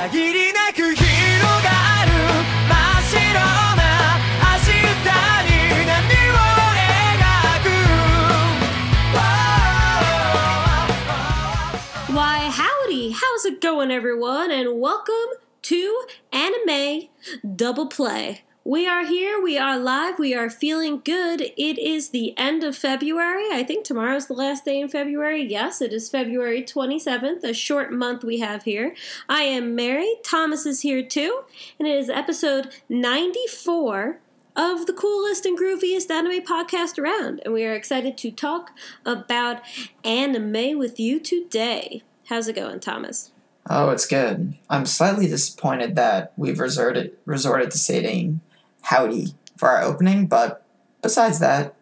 限りなく広がる真っ白な明日に波を描く Why, howdy! How's it going, everyone? And welcome to Anime Double Play. We are here, we are live, we are feeling good. It is the end of February. I think tomorrow's the last day in February. Yes, it is February 27th, a short month we have here. I am Mary, Thomas is here too, and it is episode 94 of the coolest and grooviest anime podcast around, and we are excited to talk about anime with you today. How's it going, Thomas? Oh, it's good. I'm slightly disappointed that we've resorted resorted to stating howdy for our opening, but besides that,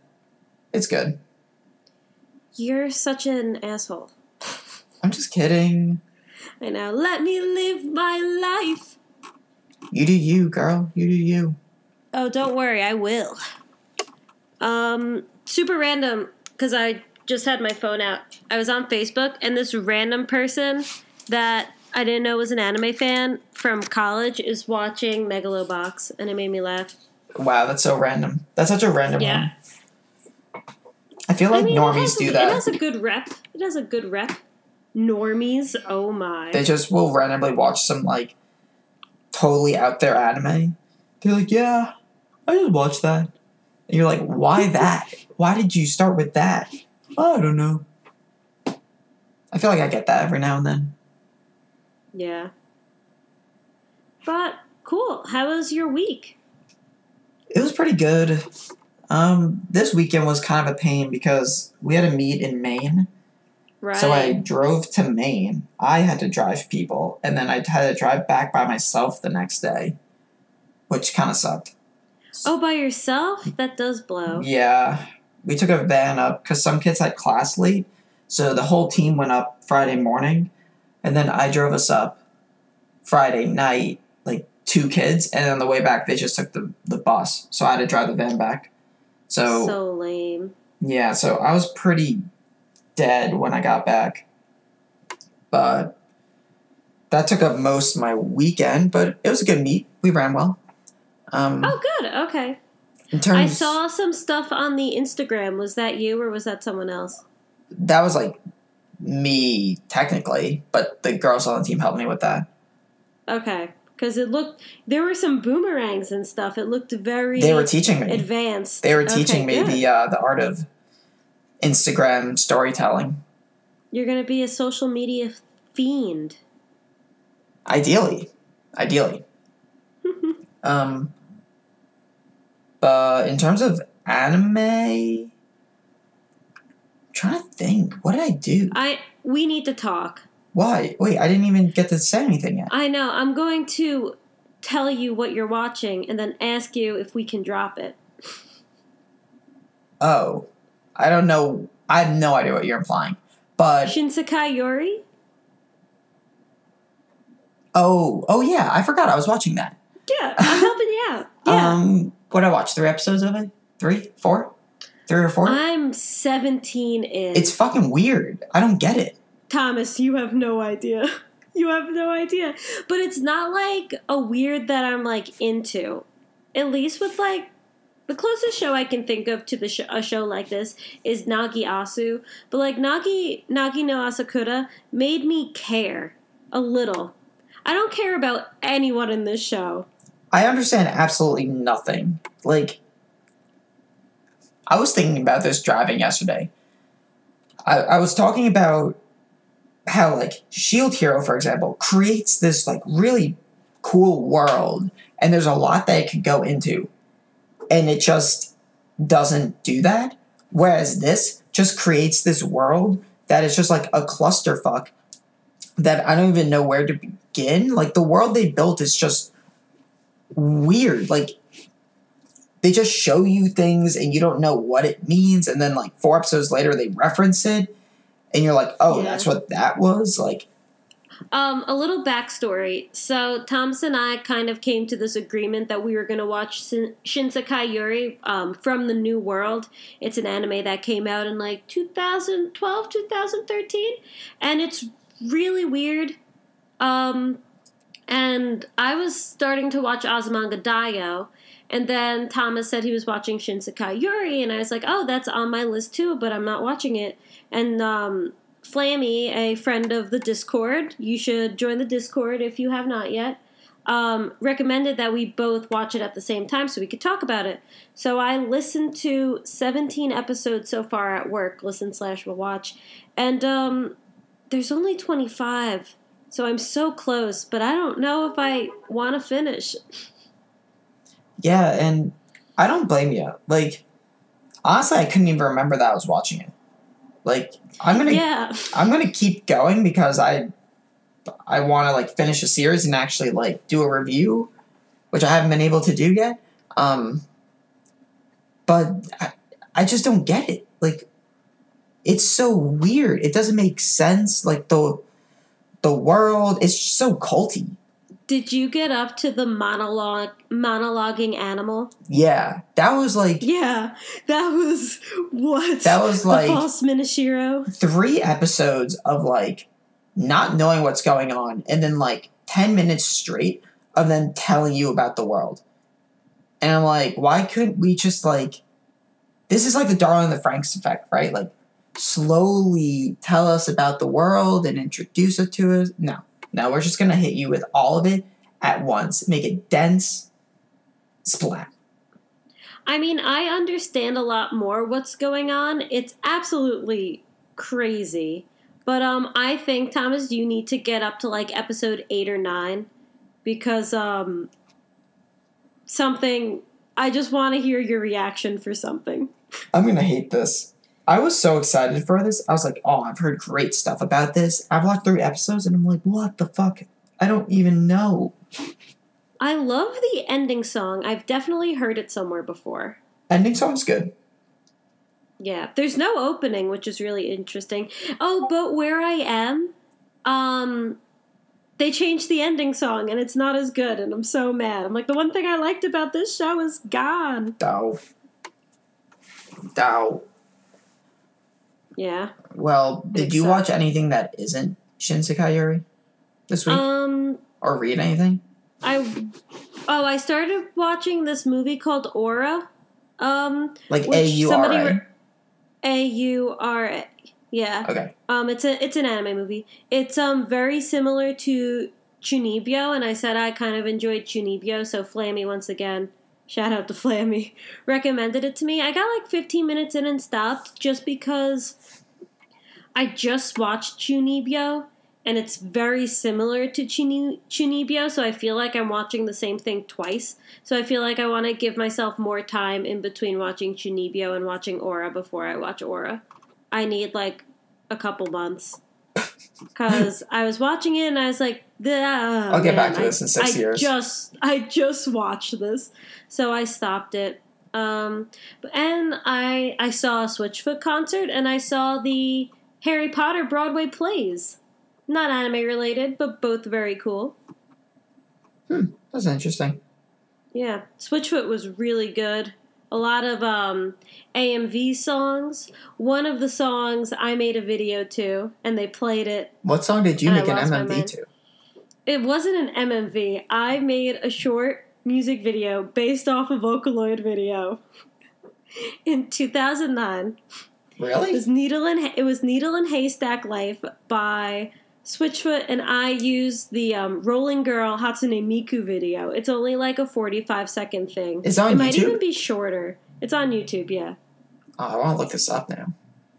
it's good. You're such an asshole. I'm just kidding. I know. Let me live my life. You do you, girl. You do you. Oh, don't worry, I will. Um, super random because I just had my phone out. I was on Facebook, and this random person that I didn't know it was an anime fan from college is watching Megalobox, and it made me laugh. Wow, that's so random. That's such a random Yeah. one. I feel like I mean, normies do It that. It has a good rep. It has a good rep. Normies, oh my. They just will randomly watch some like totally out there anime. They're like, yeah, I just watched that. And you're like, why that? Why did you start with that? Oh, I don't know. I feel like I get that every now and then. Yeah. But cool. How was your week? It was pretty good. Um, this weekend was kind of a pain because we had a meet in Maine. Right. So I drove to Maine. I had to drive people, and then I had to drive back by myself the next day, which kind of sucked. oh, by yourself? That does blow. Yeah, we took a van up because some kids had class late, so the whole team went up Friday morning, and then I drove us up Friday night, like two kids, and on the way back they just took the the bus, so I had to drive the van back. So, so lame. yeah, so I was pretty dead when I got back, but that took up most of my weekend. But it was a good meet. We ran well. Um, Oh, good. Okay. in terms, I saw some stuff on the Instagram. Was that you or was that someone else? that was like me technically, but the girls on the team helped me with that. Okay. Because it looked, there were some boomerangs and stuff. It looked very They were teaching me. advanced. They were Okay, teaching me good. the uh, the art of Instagram storytelling. You're going to be a social media fiend. Ideally, ideally. um, but in terms of anime, I'm trying to think. What did I do? I We need to talk. Why? Wait, I didn't even get to say anything yet. I know. I'm going to tell you what you're watching and then ask you if we can drop it. Oh, I don't know. I have no idea what you're implying. But Shinsekai Yori? oh, oh yeah, I forgot I was watching that. Yeah, I'm helping you out. Yeah. Um, what I watched three episodes of it? Three, four, three or four? I'm 17 in. it's fucking weird. I don't get it. Thomas, you have no idea. You have no idea. But it's not like a weird that I'm like into. At least with like the closest show I can think of to the sh- a show like this is Nagi Asu. But like Nagi Nagi no Asukara made me care a little. I don't care about anyone in this show. I understand absolutely nothing. Like, I was thinking about this driving yesterday. I, I was talking about how, like, Shield Hero, for example, creates this, like, really cool world, and there's a lot that it could go into, and it just doesn't do that. Whereas this just creates this world that is just like a clusterfuck that I don't even know where to begin. Like, the world they built is just weird. Like they just show you things and you don't know what it means, and then like four episodes later they reference it, and you're like, oh, Yeah. that's what that was. Like, Um, a little backstory. So Thomas and I kind of came to this agreement that we were going to watch Shin- Shinsekai Yori um, from the New World. It's an anime that came out in like 2012, 2013, and it's really weird. Um, and I was starting to watch Azumanga Daioh, and then Thomas said he was watching Shinsekai Yori, and I was like, oh, that's on my list too, but I'm not watching it. And um, Flammy, a friend of the Discord, you should join the Discord if you have not yet. Um, recommended that we both watch it at the same time so we could talk about it. So I listened to 17 episodes so far at work, listen slash will watch, and um, there's only 25. So I'm so close, but I don't know if I want to finish. Yeah, and I don't blame you. Like, honestly, I couldn't even remember that I was watching it. Like, I'm gonna, Yeah. I'm gonna keep going because I, I want to like finish a series and actually like do a review, which I haven't been able to do yet. Um, but I, I just don't get it. Like, it's so weird. It doesn't make sense. Like the, the world. It's so culty. Did you get up to the monologue monologuing animal? Yeah, that was like Yeah, that was what? That was like false Minoshiro. three episodes of like not knowing what's going on and then like 10 minutes straight of them telling you about the world. And i'm like why couldn't we just like this is like the darling in the franxx effect right? Like slowly tell us about the world and introduce it to us. No no we're just gonna hit you with all of it at once make it dense splat I mean, I understand a lot more what's going on. It's absolutely crazy. But um I think Thomas you need to get up to like episode 8 or 9 because um something I just want to hear your reaction for something. I'm gonna hate this. I was so excited for this. I was like, oh, I've heard great stuff about this. I've watched three episodes and I'm like, what the fuck? I don't even know. I love the ending song. I've definitely heard it somewhere before. Ending song's good. Yeah, there's no opening, which is really interesting. Oh, but where I am, um, they changed the ending song, and it's not as good, and I'm so mad. I'm like, the one thing I liked about this show is gone. Dow. Dow. Yeah. Well, did you suck. watch anything that isn't Shinsekai Yori this week? Um, or read anything? I oh, I started watching this movie called Aura. Um, Like A U R somebody A U R A. Yeah. Okay. Um, it's a it's an anime movie. It's um very similar to Chunibyo, and I said I kind of enjoyed Chunibyo, so Flammy once again, shout out to Flammy, recommended it to me. I got like 15 minutes in and stopped just because I just watched Chunibyo, and it's very similar to Chuni- Chunibyo, so I feel like I'm watching the same thing twice. So I feel like I want to give myself more time in between watching Chunibyo and watching Aura before I watch Aura. I need like a couple months because I was watching it and I was like, "Ah, I'll get back man, to this in six I years." Just I just watched this, so I stopped it. Um, and I I saw a Switchfoot concert and I saw the Harry Potter Broadway plays. Not anime related, but both very cool. Hmm, that's interesting. Yeah, Switchfoot was really good. A lot of um, AMV songs. One of the songs I made a video to, and they played it. What song did you make an MMV to? It wasn't an MMV. I made a short music video based off a Vocaloid video in 2009. Really? It was Needle and it was Needle and Haystack Life by Switchfoot, and I used the um, Rolling Girl Hatsune Miku video. It's only like a 45 second thing. It's on it might even be shorter. It's on YouTube, yeah. Oh, I want to look this up now.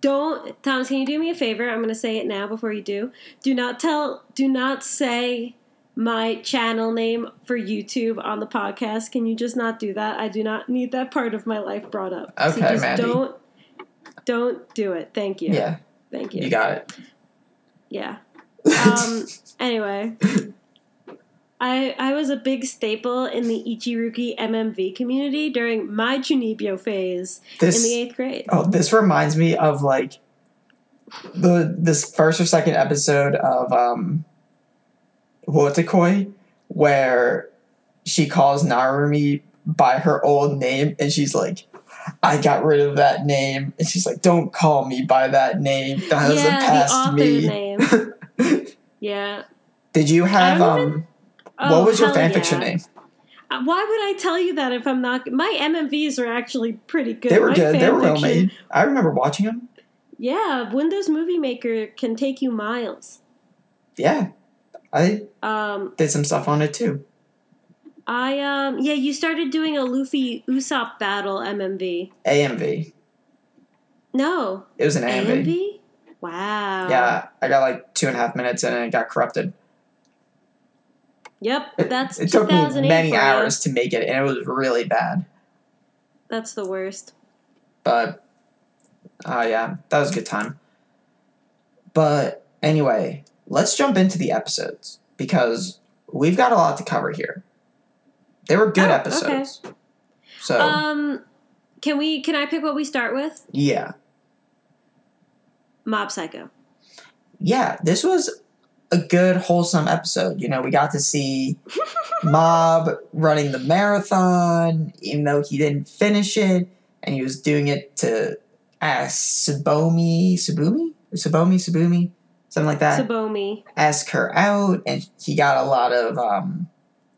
Don't Thomas, can you do me a favor? I'm gonna say it now before you do. Do not tell do not say my channel name for YouTube on the podcast. Can you just not do that? I do not need that part of my life brought up. So Okay, just Mandy. don't don't do it. Thank you. Yeah, Thank you. you got it. yeah. Um anyway. I, I was a big staple in the Ichiruki MMV community during my Chunibyo phase this, in the eighth grade. oh, this reminds me of like the this first or second episode of um Wotakoi where she calls Narumi by her old name and she's like I got rid of that name and she's like don't call me by that name that yeah, past the author me yeah. Did you have um Oh, what was your hell fanfiction yeah. name? Uh, Why would I tell you that if I'm not? My MMVs are actually pretty good. They were My good. They were well made. I remember watching them. Yeah, Windows Movie Maker can take you miles. Yeah, I Um, did some stuff on it too. I um, yeah, you started doing a Luffy Usopp battle MMV. AMV. No, It was an AMV. AMV. Wow. Yeah, I got like two and a half minutes in and it got corrupted. Yep. That's it took me many hours to make it, and it was really bad. That's the worst. But, uh, yeah, that was a good time. But anyway, let's jump into the episodes because we've got a lot to cover here. They were good Oh, episodes. So, Um, can we? Can I pick what we start with? yeah. Mob Psycho. Yeah, this was a good, wholesome episode. You know, we got to see Mob running the marathon, even though he didn't finish it, and he was doing it to ask Sabomi, Sabumi? Sabomi, Sabumi? Something like that. Sabomi. ask her out, and he got a lot of um,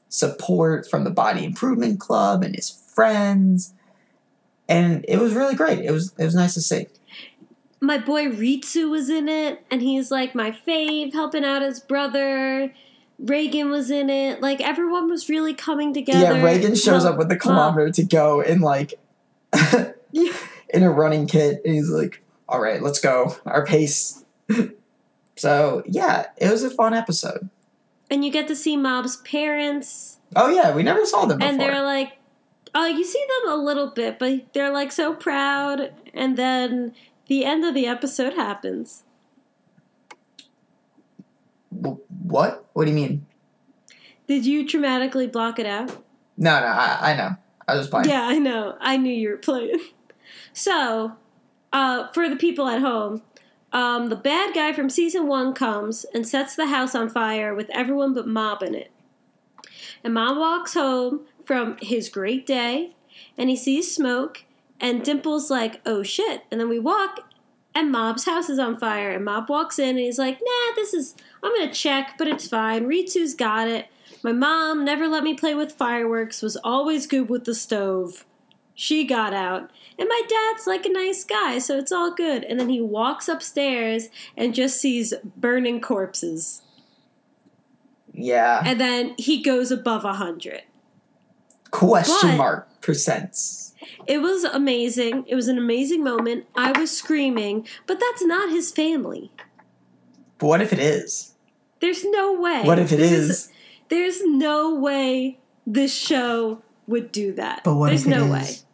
support from the Body Improvement Club and his friends. And it was really great. It was it was nice to see. My boy Ritsu was in it, and he's like my fave, helping out his brother. Reigen was in it. Like everyone was really coming together. Yeah, Reigen shows up with the well, kilometer to go in like in a running kit, and he's like, "All right, let's go. Our pace." so yeah, it was a fun episode. And you get to see Mob's parents, Oh yeah, we never saw them before. and they're like, oh, you see them a little bit, but they're like so proud. And then the end of the episode happens. What? What do you mean? Did you dramatically block it out? No, no, I, I know. I was playing. Yeah, I know. I knew you were playing. So, uh, for the people at home, um, the bad guy from season one comes and sets the house on fire with everyone but Mob in it. And Mob walks home from his great day and he sees smoke, and Dimple's like, oh shit. And then we walk, and Mob's house is on fire. And Mob walks in and he's like, nah, this is, I'm gonna check, but it's fine. Ritsu's got it. My mom never let me play with fireworks, was always good with the stove. She got out. And my dad's like a nice guy, so it's all good. And then he walks upstairs and just sees burning corpses. Yeah. And then he goes above a 100. Question But- mark percents. It was amazing. It was an amazing moment. I was screaming, but that's not his family. But what if it is? There's no way. What if it This is? There's no way this show would do that. But what There's if it no is?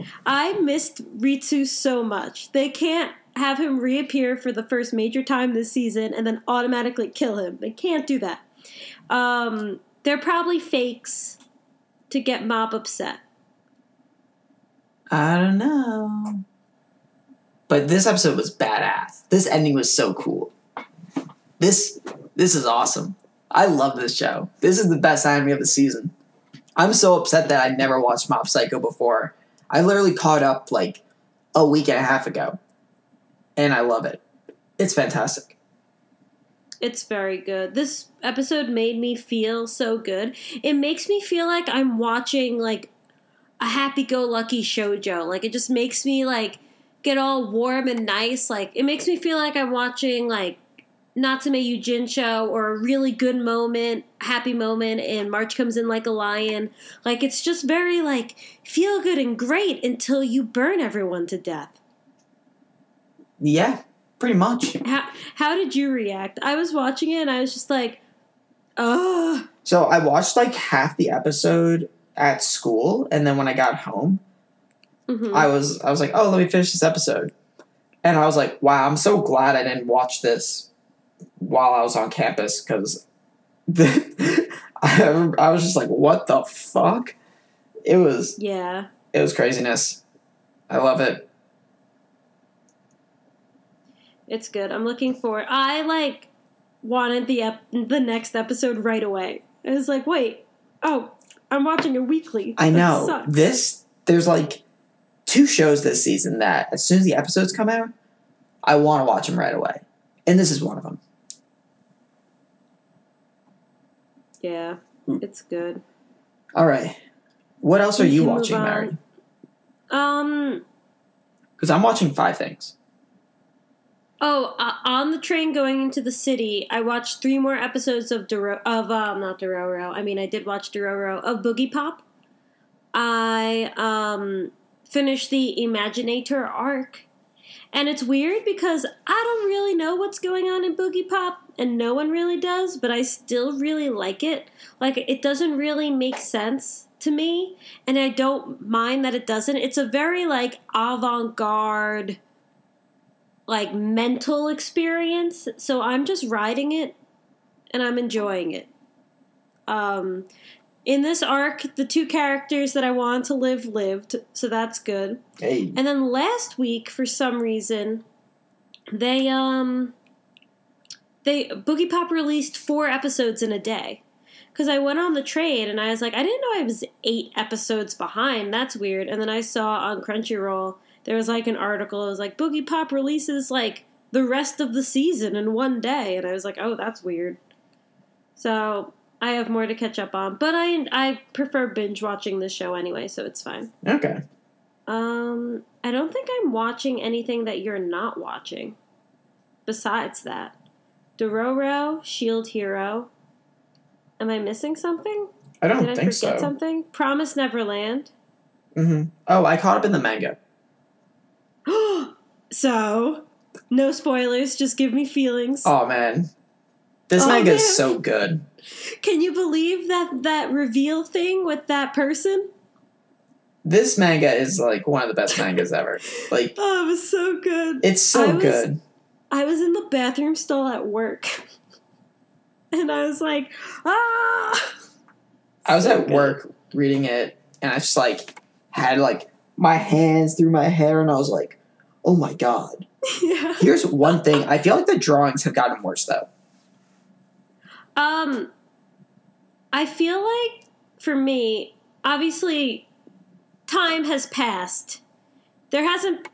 way. I missed Ritsu so much. They can't have him reappear for the first major time this season and then automatically kill him. They can't do that. Um, they're probably fakes to get Mob upset. I don't know. But this episode was badass. This ending was so cool. This this is awesome. I love this show. This is the best anime of the season. I'm so upset that I never watched Mob Psycho before. I literally caught up like a week and a half ago. And I love it. It's fantastic. It's very good. This episode made me feel so good. It makes me feel like I'm watching like a happy-go-lucky shojo. Like it just makes me like get all warm and nice. Like it makes me feel like I'm watching like Natsume Yujincho or a really good moment, happy moment, and March comes in like a lion. Like it's just very like feel good and great until you burn everyone to death. Yeah, pretty much. How how did you react? I was watching it and I was just like, ugh. So I watched like half the episode at school, and then when I got home, Mhm. I was I was like, oh, let me finish this episode, and I was like, wow, I'm so glad I didn't watch this while I was on campus because I, I was just like, what the fuck? It was Yeah. it was craziness. I love it. It's good. I'm looking for. I like wanted the ep- the next episode right away. I was like, wait, oh, I'm watching it weekly. I know this. There's like two shows this season that as soon as the episodes come out, I want to watch them right away, and this is one of them. Yeah. It's good. All right. What else are you watching. Mary? Um. Because I'm watching five things. Oh, uh, on the train going into the city, I watched three more episodes of Doro- of um not Dororo. I mean, I did watch Dororo of Boogie Pop. I um finished the Imaginator arc, and it's weird because I don't really know what's going on in Boogie Pop, and no one really does. But I still really like it. Like it doesn't really make sense to me, and I don't mind that it doesn't. It's a very like avant garde like mental experience. So I'm just riding it and I'm enjoying it. Um in this arc, the two characters that I want to live lived, so that's good. Hey. And then last week, for some reason, they um they Boogie Pop released four episodes in a day. Cause I went on the train and I was like, I didn't know I was eight episodes behind. That's weird. And then I saw on Crunchyroll there was like an article. It was like Boogie Pop releases like the rest of the season in one day, and I was like, oh, that's weird. So I have more to catch up on, but I I prefer binge watching this show anyway, so it's fine. Okay. Um, I don't think I'm watching anything that you're not watching. Besides that, Dororo, Shield Hero. Am I missing something? I don't Did I think forget so. something? Promise Neverland. Mm-hmm. Oh, I caught up in the manga. so, no spoilers. Just give me feelings. Oh man, this Oh, manga man. is so good. Can you believe that that reveal thing with that person? This manga is like one of the best mangas ever. Like Oh, it was so good. it's so I was- good. I was in the bathroom stall at work, and I was like, ah. I was So at good. work reading it, and I just like had like my hands through my hair, and I was like, "Oh my god!" yeah. Here's one thing: I feel like the drawings have gotten worse though. Um, I feel like for me, obviously, time has passed. There hasn't.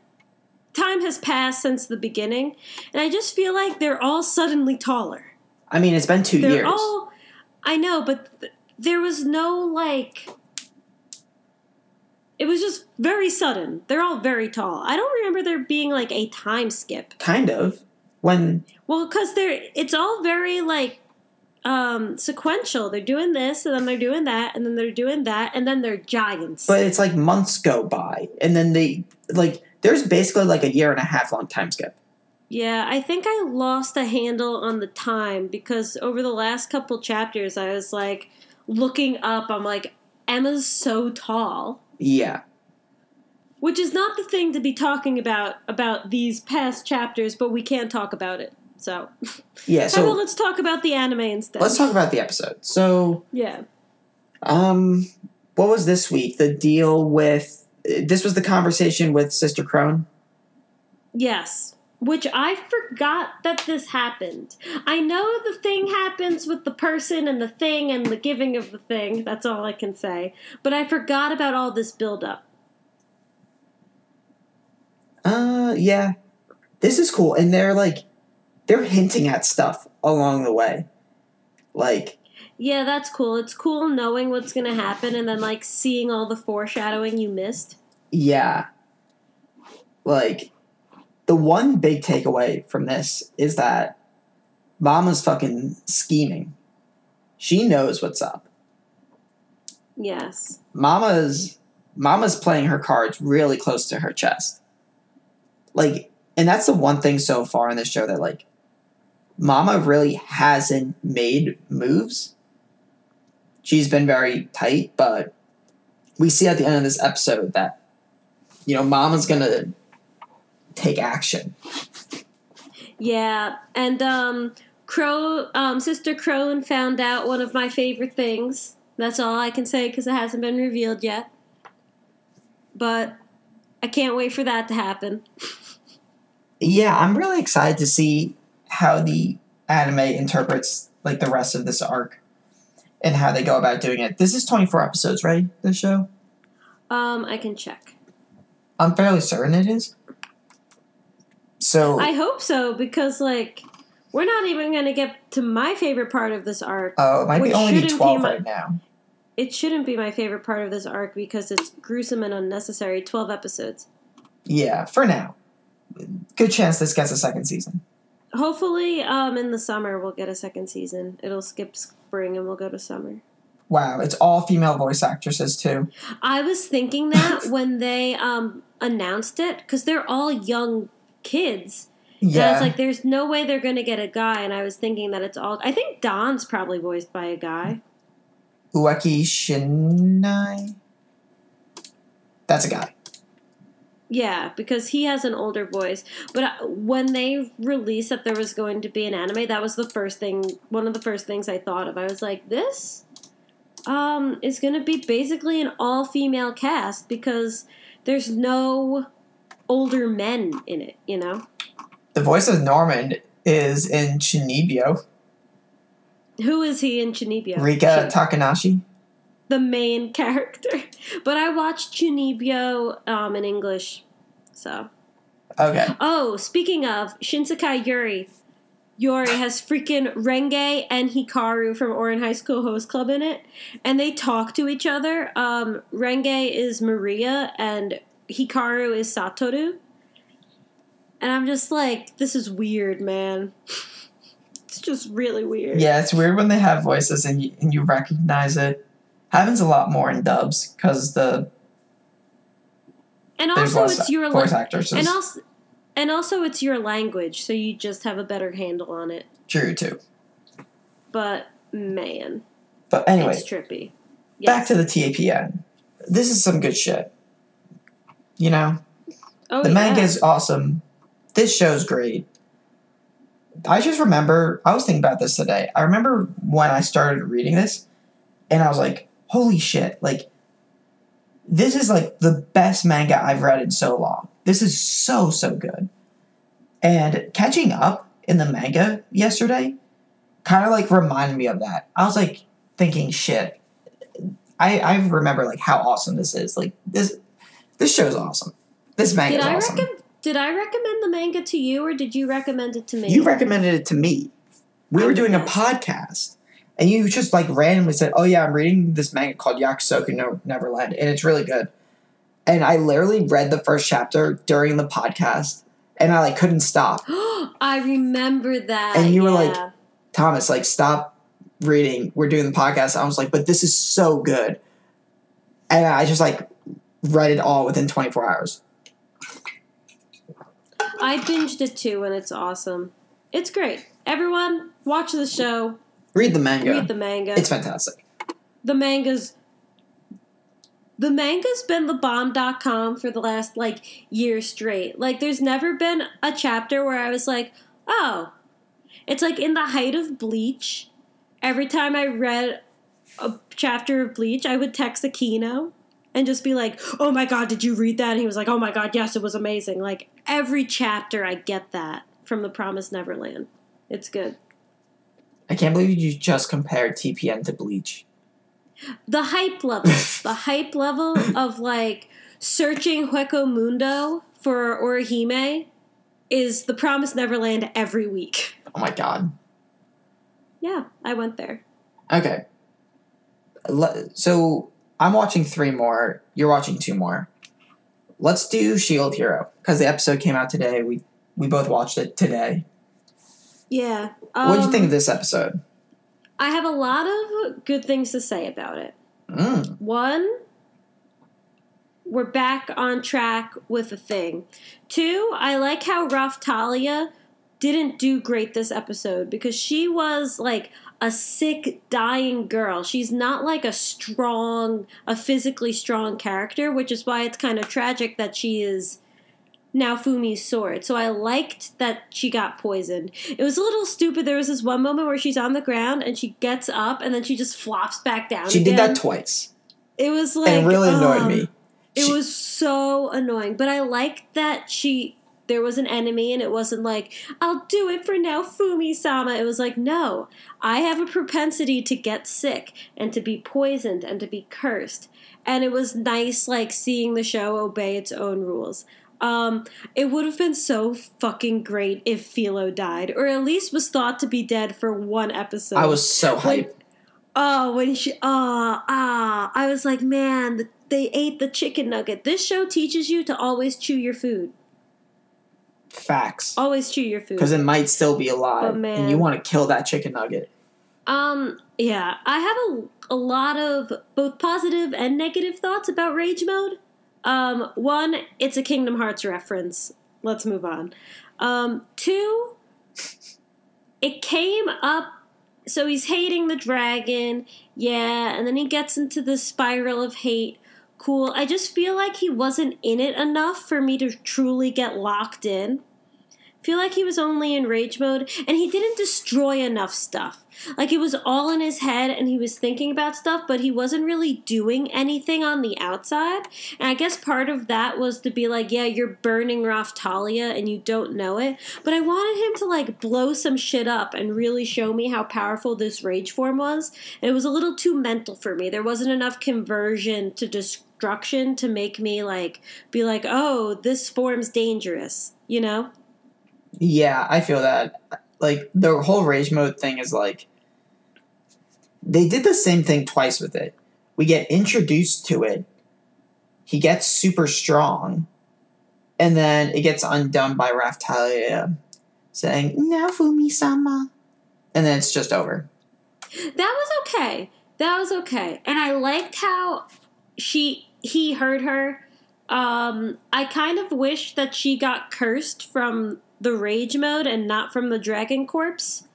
Time has passed since the beginning, and I just feel like they're all suddenly taller. I mean, it's been 2 They're years. all. I know, but th- there was no like. It was just very sudden. They're all very tall. I don't remember there being like a time skip. kind of. When Well, because they're it's all very like um sequential. They're doing this, and then they're doing that, and then they're doing that, and then they're giants. but it's like months go by, and then they like there's basically like a year and a half long time skip. yeah, I think I lost a handle on the time because over the last couple chapters, I was like looking up. I'm like, Emma's so tall. Yeah, Which is not the thing to be talking about about these past chapters, but we can't talk about it. So, yeah. So about let's talk about the anime instead? let's talk about the episode. So Yeah. Um, what was this week? The deal with this was the conversation with Sister Crone. Yes. Which I forgot that this happened. I know the thing happens with the person and the thing and the giving of the thing. That's all I can say. But I forgot about all this buildup. Uh, yeah, this is cool, and they're like, they're hinting at stuff along the way, like Yeah, that's cool. It's cool knowing what's going to happen and then like seeing all the foreshadowing you missed. yeah, like the one big takeaway from this is that Mama's fucking scheming. She knows what's up. Yes. Mama's Mama's playing her cards really close to her chest. Like, and that's the one thing so far in this show that like Mama really hasn't made moves. She's been very tight, but we see at the end of this episode that you know Mama's gonna take action. Yeah, and um Crow um Sister Crone found out one of my favorite things. That's all I can say cuz it hasn't been revealed yet. But I can't wait for that to happen. Yeah, I'm really excited to see how the anime interprets like the rest of this arc and how they go about doing it. This is 24 episodes, right? This show? Um I can check. I'm fairly certain it is. So I hope so because like We're not even going to get to my favorite part of this arc. Oh, it might be only be shouldn't be twelve my- right now. it shouldn't be my favorite part of this arc because it's gruesome and unnecessary. 12 episodes. Yeah, for now. Good chance this gets a second season. Hopefully, um, in the summer, we'll get a second season. It'll skip spring and we'll go to summer. Wow, it's all female voice actresses too. I was thinking that when they um, announced it because they're all young kids. And I Yeah, was like, there's no way they're going to get a guy. And I was thinking that it's all. I think Don's probably voiced by a guy. Ueki Shinai. That's a guy. Yeah, because he has an older voice. But uh, when they released that there was going to be an anime, that was the first thing, one of the first things I thought of. I was like, this um, is going to be basically an all female cast because there's no older men in it, you know? The voice of Norman is in Chunibyo. Who is he in Chunibyo? Rika Chun- Takanashi. the main character. But I watched Chunibyo um, in English, so. Okay. Oh, speaking of Shinsekai Yori, Yuri has freaking Renge and Hikaru from Ouran High School Host Club in it, and they talk to each other. Um, Renge is Maria, and Hikaru is Satoru. And I'm just like, this is weird, man. It's just really weird. Yeah, it's weird when they have voices and you, and you recognize it. Happens a lot more in dubs because the And also, it's your voice la- actors. and also, and also, it's your language, so you just have a better handle on it. True too. But man, But anyway, it's trippy. back to the TAPN. This is some good shit. You know, oh, the yeah. manga is awesome. This show's great. I just remember I was thinking about this today. I remember when I started reading this, and I was like, "Holy shit!" Like, this is like the best manga I've read in so long. This is so so good. And catching up in the manga yesterday, kind of like reminded me of that. I was like thinking, "Shit." I I remember like how awesome this is. Like this this show's awesome. This manga Did I awesome. recommend? Did I recommend the manga to you, or did you recommend it to me? You recommended it to me. We I were doing a podcast, and you just like randomly said, "Oh yeah, I'm reading this manga called Yakusoku no Neverland, and it's really good." And I literally read the first chapter during the podcast, and I like couldn't stop. I remember that. And you were like- Thomas, like, stop reading. We're doing the podcast. I was like, "But this is so good," and I just like read it all within 24 hours. I binged it too, and it's awesome. It's great. Everyone, watch the show. Read the manga. Read the manga. It's fantastic. the manga's the manga's been the bomb.com for the last like year straight. Like there's never been a chapter where I was like, "Oh." It's like in the height of Bleach, every time I read a chapter of Bleach, I would text Aquino and just be like, "Oh my god, did you read that?" And he was like, "Oh my god, yes, it was amazing." Like every chapter I get that from The Promised Neverland. It's good. I can't believe you just compared TPN to Bleach. the hype level the hype level of like searching hueco mundo for orihime is the promised neverland every week Oh my god. yeah i went there Okay. So I'm watching three more. You're watching two more. Let's do Shield Hero because the episode came out today. We we both watched it today. yeah what do you think um, of this episode? i have a lot of good things to say about it Mm. One, we're back on track with the thing. Two, I like how Raftalia didn't do great this episode because she was like a sick, dying girl. She's not like a strong, a physically strong character, which is why it's kind of tragic that she is Naofumi's sword. So I liked that she got poisoned. It was a little stupid. There was this one moment where she's on the ground and she gets up and then she just flops back down. She did that twice, It was like and it really annoyed um, me. It She- was so annoying, but I liked that she there was an enemy and it wasn't like I'll do it for Naofumi sama. It was like no, I have a propensity to get sick and to be poisoned and to be cursed. And it was nice like seeing the show obey its own rules. Um, it would have been so fucking great if Philo died, or at least was thought to be dead for one episode. I was so hyped. Oh, when she, oh, ah, I was like, man, they ate the chicken nugget. This show teaches you to always chew your food. Facts. Always chew your food. Because it might still be alive, But and you want to kill that chicken nugget. Um, yeah, I have a, a lot of both positive and negative thoughts about Rage Mode. Um, one, it's a Kingdom Hearts reference. Let's move on. Um, two, it came up. So he's hating the dragon, yeah, and then he gets into the spiral of hate. Cool. I just feel like he wasn't in it enough for me to truly get locked in. Feel like he was only in rage mode, and he didn't destroy enough stuff. Like it was all in his head and he was thinking about stuff, but he wasn't really doing anything on the outside. And I guess part of that was to be like, yeah, you're burning Raftalia and you don't know it. But I wanted him to like blow some shit up and really show me how powerful this rage form was. And it was a little too mental for me. There wasn't enough conversion to destruction to make me like be like, oh, this form's dangerous, you know? Yeah, I feel that. Like the whole rage mode thing is like they did the same thing twice with it. We get introduced to it. He gets super strong, and then it gets undone by Raftalia saying "Naofumi-sama," and then it's just over. That was okay. That was okay. And I liked how she he heard her. Um I kind of wish that she got cursed from the rage mode and not from the dragon corpse.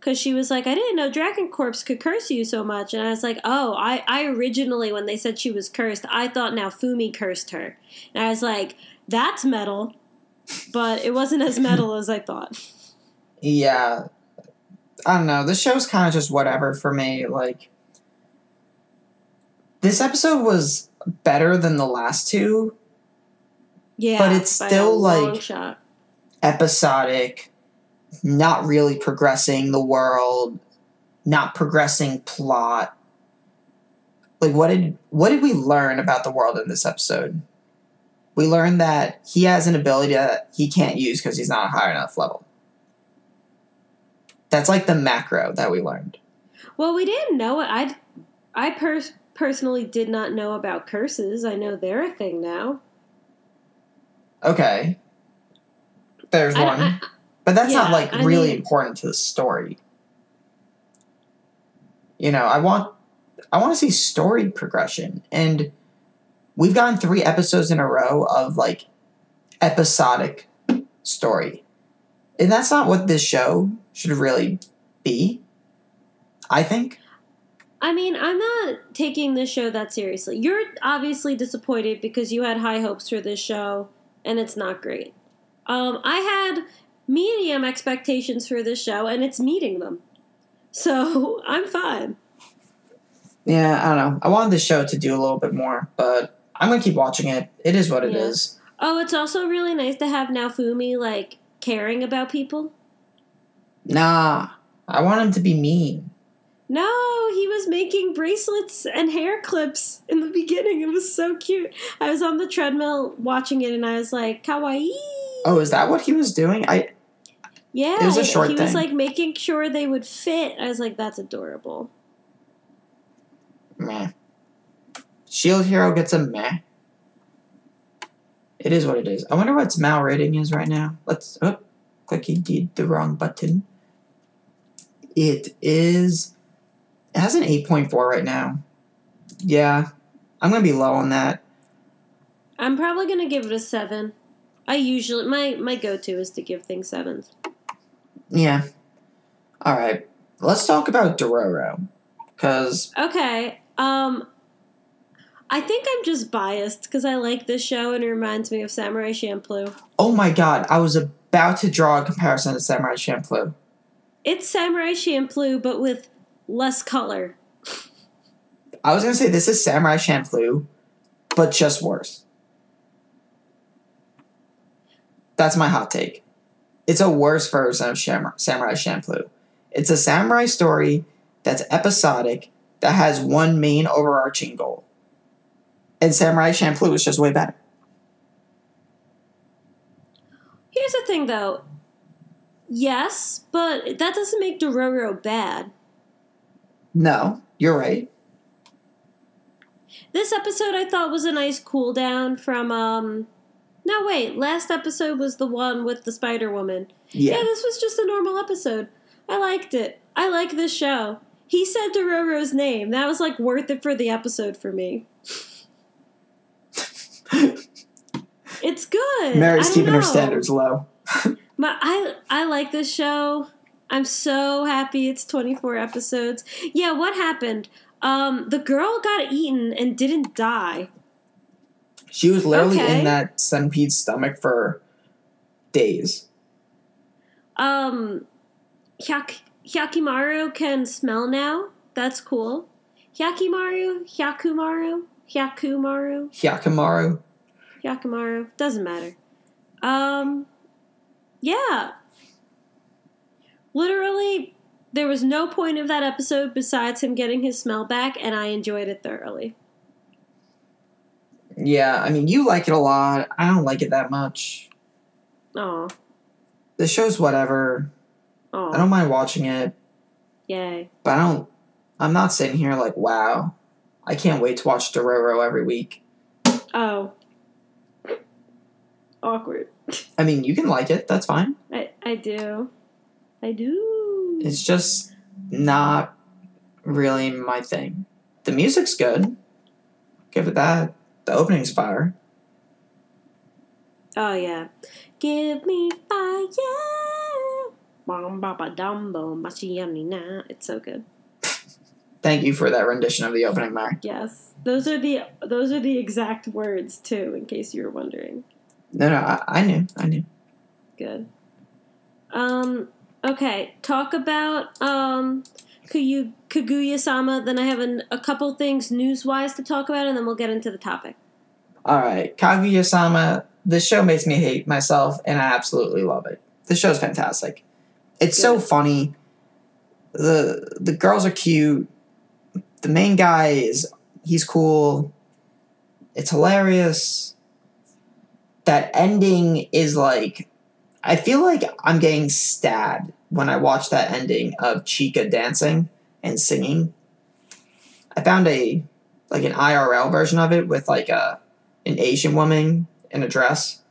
Cause she was like, I didn't know Dragon Corpse could curse you so much, and I was like, oh, I, I originally when they said she was cursed, I thought Naofumi cursed her, and I was like, that's metal, but it wasn't as metal as I thought. Yeah, I don't know. The show's kind of just whatever for me. Like, this episode was better than the last two. Yeah, But it's still, like- shot. episodic, not really progressing the world, not progressing plot. Like what did what did we learn about the world in this episode? We learned that he has an ability that he can't use because he's not a high enough level. That's like the macro that we learned. Well, we didn't know it. I, I pers- personally did not know about curses. I know they're a thing now. Okay. There's I- one. I- but that's not like I really mean- important to the story. You know, I want I want to see story progression and we've gotten 3 episodes in a row of like episodic story. And that's not what this show should really be. I think. I mean, I'm not taking this show that seriously. You're obviously disappointed because you had high hopes for this show, and it's not great. Um, I had medium expectations for this show, and it's meeting them. So I'm fine. Yeah, I don't know. I wanted this show to do a little bit more, but I'm going to keep watching it. It is what it is. Yeah. Oh, it's also really nice to have Naofumi like caring about people. Nah. I want him to be mean. No, he was making bracelets and hair clips in the beginning. It was so cute. I was on the treadmill watching it and I was like, kawaii. Oh, is that what he was doing? I Yeah, It was a short he was like making sure they would fit. I was like, that's adorable. meh. Shield Hero gets a meh. It is what it is. I wonder what its Mal rating is right now. Let's oh, click did the wrong button. It is it has an 8.4 right now. Yeah. I'm gonna be low on that. I'm probably gonna give it a seven. I usually my my go to is to give things sevens. Yeah. Alright. Let's talk about Dororo. Cause Okay. Um I think I'm just biased because I like this show and it reminds me of Samurai Champloo. oh my god, I was about to draw a comparison to Samurai Champloo. It's Samurai Champloo but with less color. I was gonna say this is Samurai Champloo, but just worse. That's my hot take. It's a worse version of Sham- Samurai Champloo. It's a samurai story that's episodic that has one main overarching goal. And Samurai Champloo is just way better. Here's the thing, though. Yes, but that doesn't make Dororo bad. No, you're right. This episode I thought was a nice cool down from um No wait, last episode was the one with the Spider Woman. Yeah. Yeah, this was just a normal episode. I liked it. I like this show. He said Dororo's name. That was like worth it for the episode for me. It's good. Mary's keeping her standards low. My, I I like this show. I'm so happy it's 24 episodes. Yeah, what happened? Um, the girl got eaten and didn't die. She was literally Okay. in that centipede's stomach for days. Um, Hyak, Hyakimaru can smell now. That's cool. Hyakimaru, Hyakumaru, Hyakumaru, Hyakamaru. Hyakumaru. Doesn't matter. Um, yeah. Literally, there was no point of that episode besides him getting his smell back, and I enjoyed it thoroughly. Yeah, I mean, you like it a lot. I don't like it that much. Oh, The show's whatever. Oh I don't mind watching it, yay. but I don't. I'm not sitting here like, wow, I can't wait to watch Dororo every week. Oh. Awkward. I mean, you can like it. That's fine. I, I do. I do. It's just not really my thing. The music's good. Give it that. The opening's fire. Oh yeah. Give me fire. Bum, ba, ba, dum, machi, yummy, na. It's so good. Thank you for that rendition of the opening, Mary. Yes. Those are the those are the exact words too, in case you were wondering. No, no, I, I knew. I knew. Good. Um okay, talk about um Kayu Kaguya sama, then I have an, a couple things news wise to talk about and then we'll get into the topic. All right, Kaguya sama. This show makes me hate myself, and I absolutely love it. The show's fantastic. It's so funny. the The girls are cute. The main guy is he's cool. It's hilarious. That ending is like, I feel like I'm getting stabbed when I watch that ending of Chika dancing and singing. I found a like an IRL version of it with like a an Asian woman in a dress.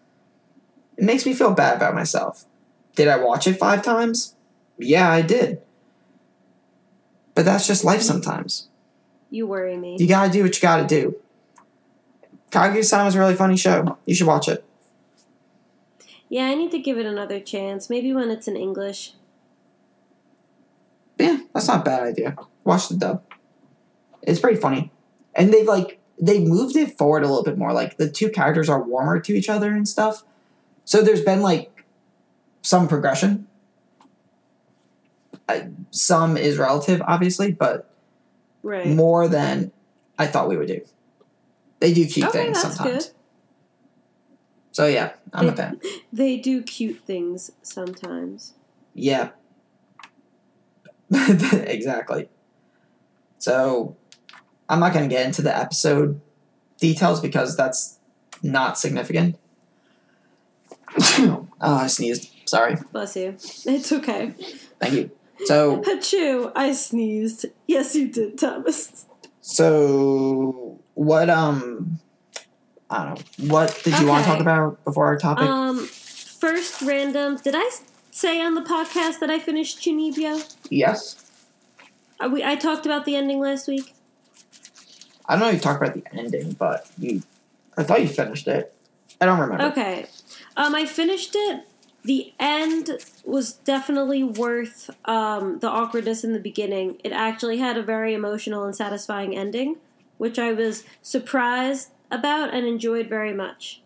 It makes me feel bad about myself. Did I watch it five times? Yeah, I did. But that's just life sometimes. You worry me. You gotta do what you gotta do. Kaguya-sama's a really funny show. You should watch it. Yeah, I need to give it another chance. Maybe when it's in English. Yeah, that's not a bad idea. Watch the dub. It's pretty funny. And they've like they've moved it forward a little bit more. Like the two characters are warmer to each other and stuff. So there's been like some progression. Uh, some is relative, obviously, but Right. more than I thought we would do. They do cute Okay, things that's sometimes. good. So yeah, I'm a They- fan. They do cute things sometimes. Yeah. exactly. So I'm not going to get into the episode details because that's not significant. oh, I sneezed. Sorry. Bless you. It's okay. Thank you. So, Achoo! I sneezed. Yes, you did, Thomas. so what? Um, I don't know. What did you want to talk about before our topic? Um, first random. Did I say on the podcast that I finished Chunibyo? yes. Uh, we I talked about the ending last week. I don't know. if You talked about the ending, but you. I thought you finished it. I don't remember. Okay. Um, I finished it. The end was definitely worth um, the awkwardness in the beginning. It actually had a very emotional and satisfying ending, which I was surprised about and enjoyed very much.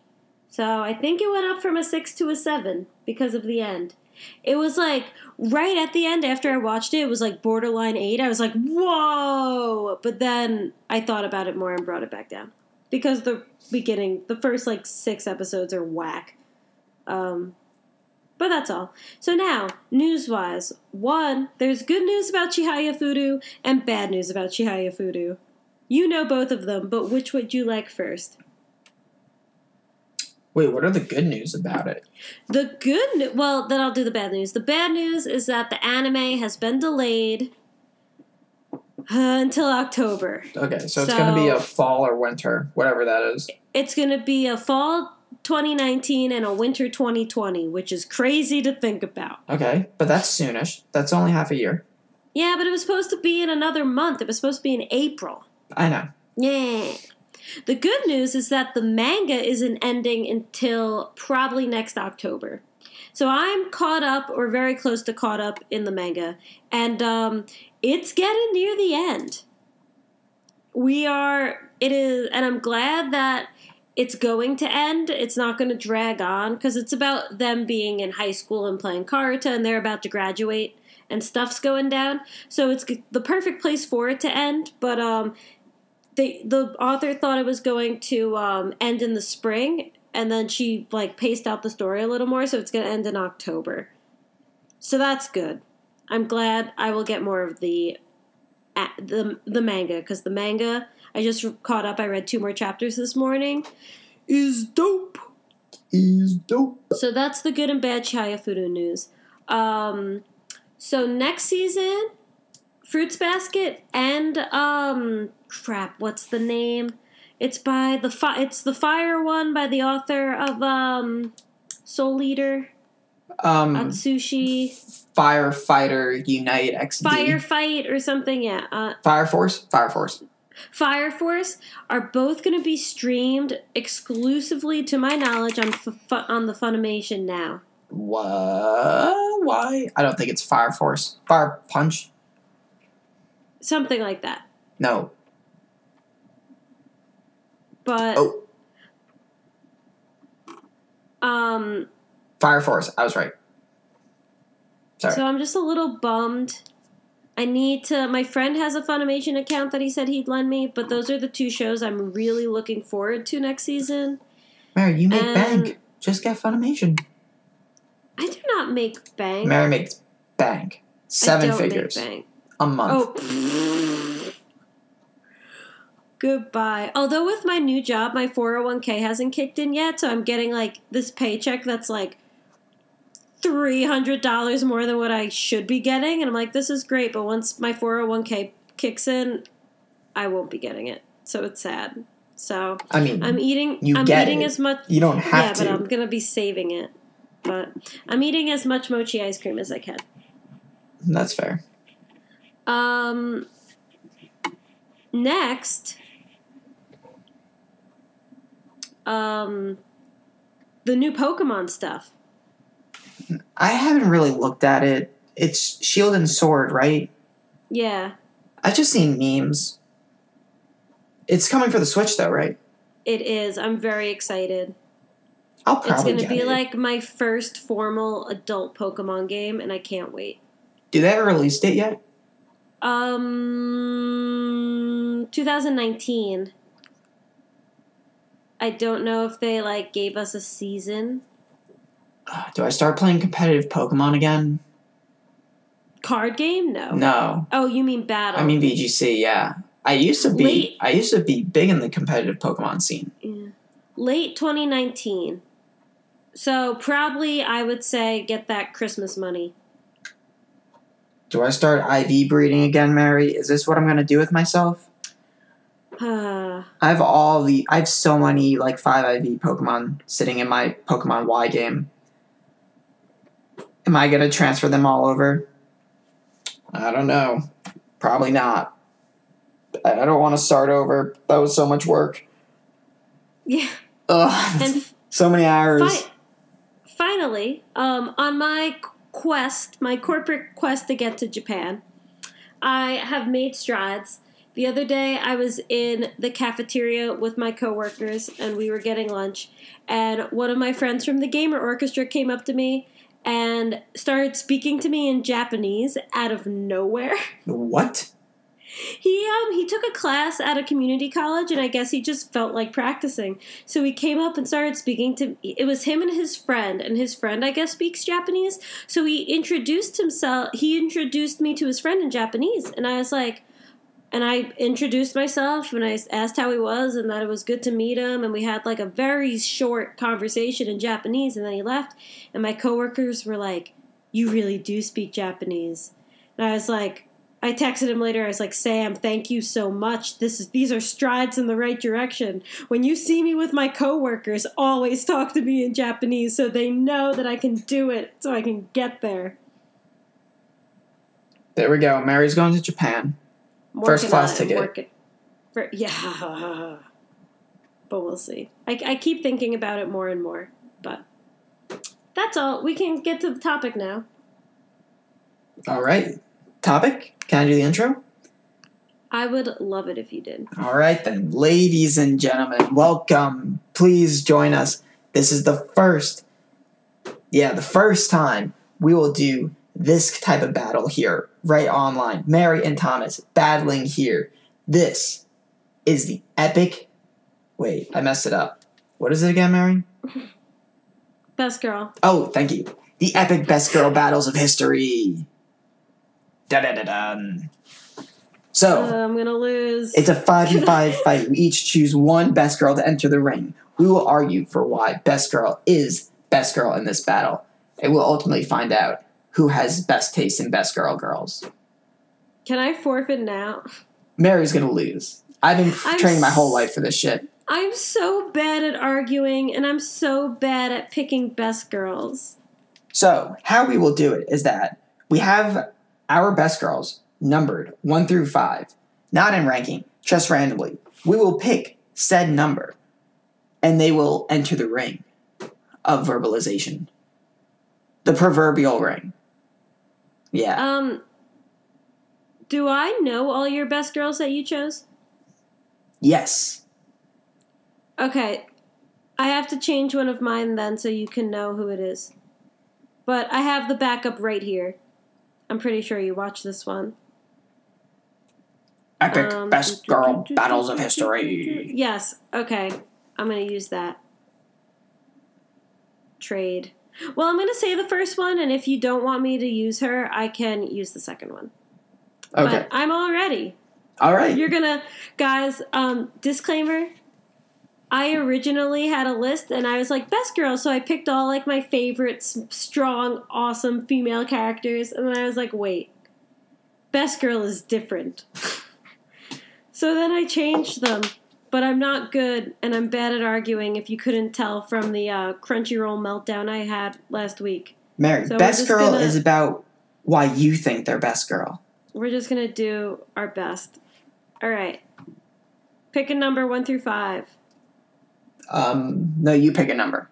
So I think it went up from a six to a seven because of the end. It was like right at the end after I watched it, it was like borderline eight. I was like, whoa! But then I thought about it more and brought it back down because the beginning, the first like six episodes are whack. Um, but that's all. So now, news wise, one, there's good news about Chihayafuru and bad news about Chihayafuru. You know both of them, but which would you like first? Wait, what are the good news about it? The good news, well, then I'll do the bad news. The bad news is that the anime has been delayed uh, until October. Okay, so it's going to be a fall or winter, whatever that is. It's going to be a fall 2019 and a winter 2020, which is crazy to think about. Okay, but that's soonish. That's only half a year. Yeah, but it was supposed to be in another month. It was supposed to be in April. I know. Yeah. The good news is that the manga isn't ending until probably next October. So I'm caught up or very close to caught up in the manga. And um, it's getting near the end. We are, it is, and I'm glad that it's going to end. It's not going to drag on because it's about them being in high school and playing karuta and they're about to graduate and stuff's going down. So it's the perfect place for it to end. But um, the the author thought it was going to um, end in the spring, and then she like paced out the story a little more, so it's going to end in October. So that's good. I'm glad I will get more of the the the manga because the manga I just caught up. I read two more chapters this morning. Is dope. Is dope. So that's the good and bad Chaya Fudu news. Um, so next season, Fruits Basket and um, crap, what's the name? It's by the fi- it's the Fire one by the author of um, Soul Eater, Um, Atsushi, Firefighter Unite XD. Firefight or something. Yeah, uh, Fire Force? Fire Force. Fire Force are both going to be streamed exclusively, to my knowledge, on fu- on the Funimation now. What? Why? I don't think it's Fire Force. Fire Punch? Something like that. No. But Oh, um Fire Force. I was right. Sorry. so I'm just a little bummed. I need to my friend has a Funimation account that he said he'd lend me, but those are the two shows I'm really looking forward to next season. Mary, you make Um, bank. Just get Funimation. I do not make bank. Mary makes bank. Seven figures bank. A month. Oh. Goodbye. Although with my new job, my 401k hasn't kicked in yet, so I'm getting like this paycheck that's like $300 more than what I should be getting. And I'm like, this is great, but once my 401k kicks in, I won't be getting it. So it's sad. So I mean, I'm eating You I'm get eating it. as much you don't have Yeah, have but. I'm gonna be saving it. But I'm eating as much mochi ice cream as I can. That's fair. Um, next, um, the new Pokemon stuff. I haven't really looked at it. It's Shield and Sword, right? Yeah, I've just seen memes. It's coming for the Switch, though, right? it is. I'm very excited. I'll probably. It's going to be it. like my first formal adult Pokemon game, and I can't wait. Do they have a release date yet? Um, 2019. I don't know if they like gave us a season Uh, Do I start playing competitive Pokemon again? card game. No. No. Oh, you mean battle? I mean VGC, yeah. I used to be Late- I used to be big in the competitive Pokemon scene. Yeah. Late 2019. So probably I would say get that Christmas money. Do I start IV breeding again, Mary? Is this what I'm gonna do with myself? Uh, I have all the I have so many like five IV Pokemon sitting in my Pokemon Y game. Am I gonna transfer them all over? I don't know. Probably not. I I don't want to start over. That was so much work. yeah. Ugh, And so many hours. fi- finally, um, on my quest, my corporate quest to get to Japan, I have made strides. The other day, I was in the cafeteria with my coworkers, and we were getting lunch. And one of my friends from the Gamer Orchestra came up to me and started speaking to me in Japanese out of nowhere. What? He um he took a class at a community college and I guess he just felt like practicing. So he came up and started speaking to it was him and his friend and his friend I guess speaks Japanese. So he introduced himself he introduced me to his friend in Japanese and I was like, and I introduced myself and I asked how he was and that it was good to meet him and we had like a very short conversation in Japanese and then he left and my coworkers were like, "You really do speak Japanese." And I was like, I texted him later. I was like, "Sam, thank you so much. This is these are strides in the right direction. When you see me with my coworkers, always talk to me in Japanese so they know that I can do it, so I can get there." There we go. Mary's going to Japan. I'm First class on it. I'm ticket. for- yeah, but we'll see. I, I keep thinking about it more and more, but that's all. We can get to the topic now. All right. Topic? Can I do the intro? I would love it if you did. All right, then. Ladies and gentlemen, welcome. Please join us. This is the first, yeah, the first time we will do this type of battle here, right online. Mary and Thomas battling here. This is the epic. Wait, I messed it up. What is it again, Mary? Best girl. Oh, thank you. The epic best girl battles of history. Da da da da. So. Uh, I'm gonna lose. It's a five v five fight. We each choose one best girl to enter the ring. We will argue for why best girl is best girl in this battle, and we'll ultimately find out who has best taste in best girl girls. Can I forfeit now? Mary's gonna lose. I've been I'm training my whole life for this shit. I'm so bad at arguing, and I'm so bad at picking best girls. So, how we will do it is that we have our best girls numbered 1 through 5, not in ranking, just randomly. We will pick said number, and they will enter the ring of verbalization. The proverbial ring. Yeah. Um, do I know all your best girls that you chose? yes. Okay, I have to change one of mine then so you can know who it is. But I have the backup right here. I'm pretty sure you watched this one. Epic Um, best girl battles of history. Yes, okay. I'm going to use that. Trade. Well, I'm going to say the first one, and if you don't want me to use her, I can use the second one. Okay. But I'm all ready. All right. You're gonna, guys. Um, disclaimer. I originally had a list, and I was like best girl, so I picked all like my favorite strong, awesome female characters, and then I was like, wait, best girl is different. so then I changed them, but I'm not good, and I'm bad at arguing. If you couldn't tell from the uh, Crunchyroll meltdown I had last week, Mary, so best girl gonna- is about why you think they're best girl. we're just gonna do our best. All right, pick a number one through five. Um, no, you pick a number.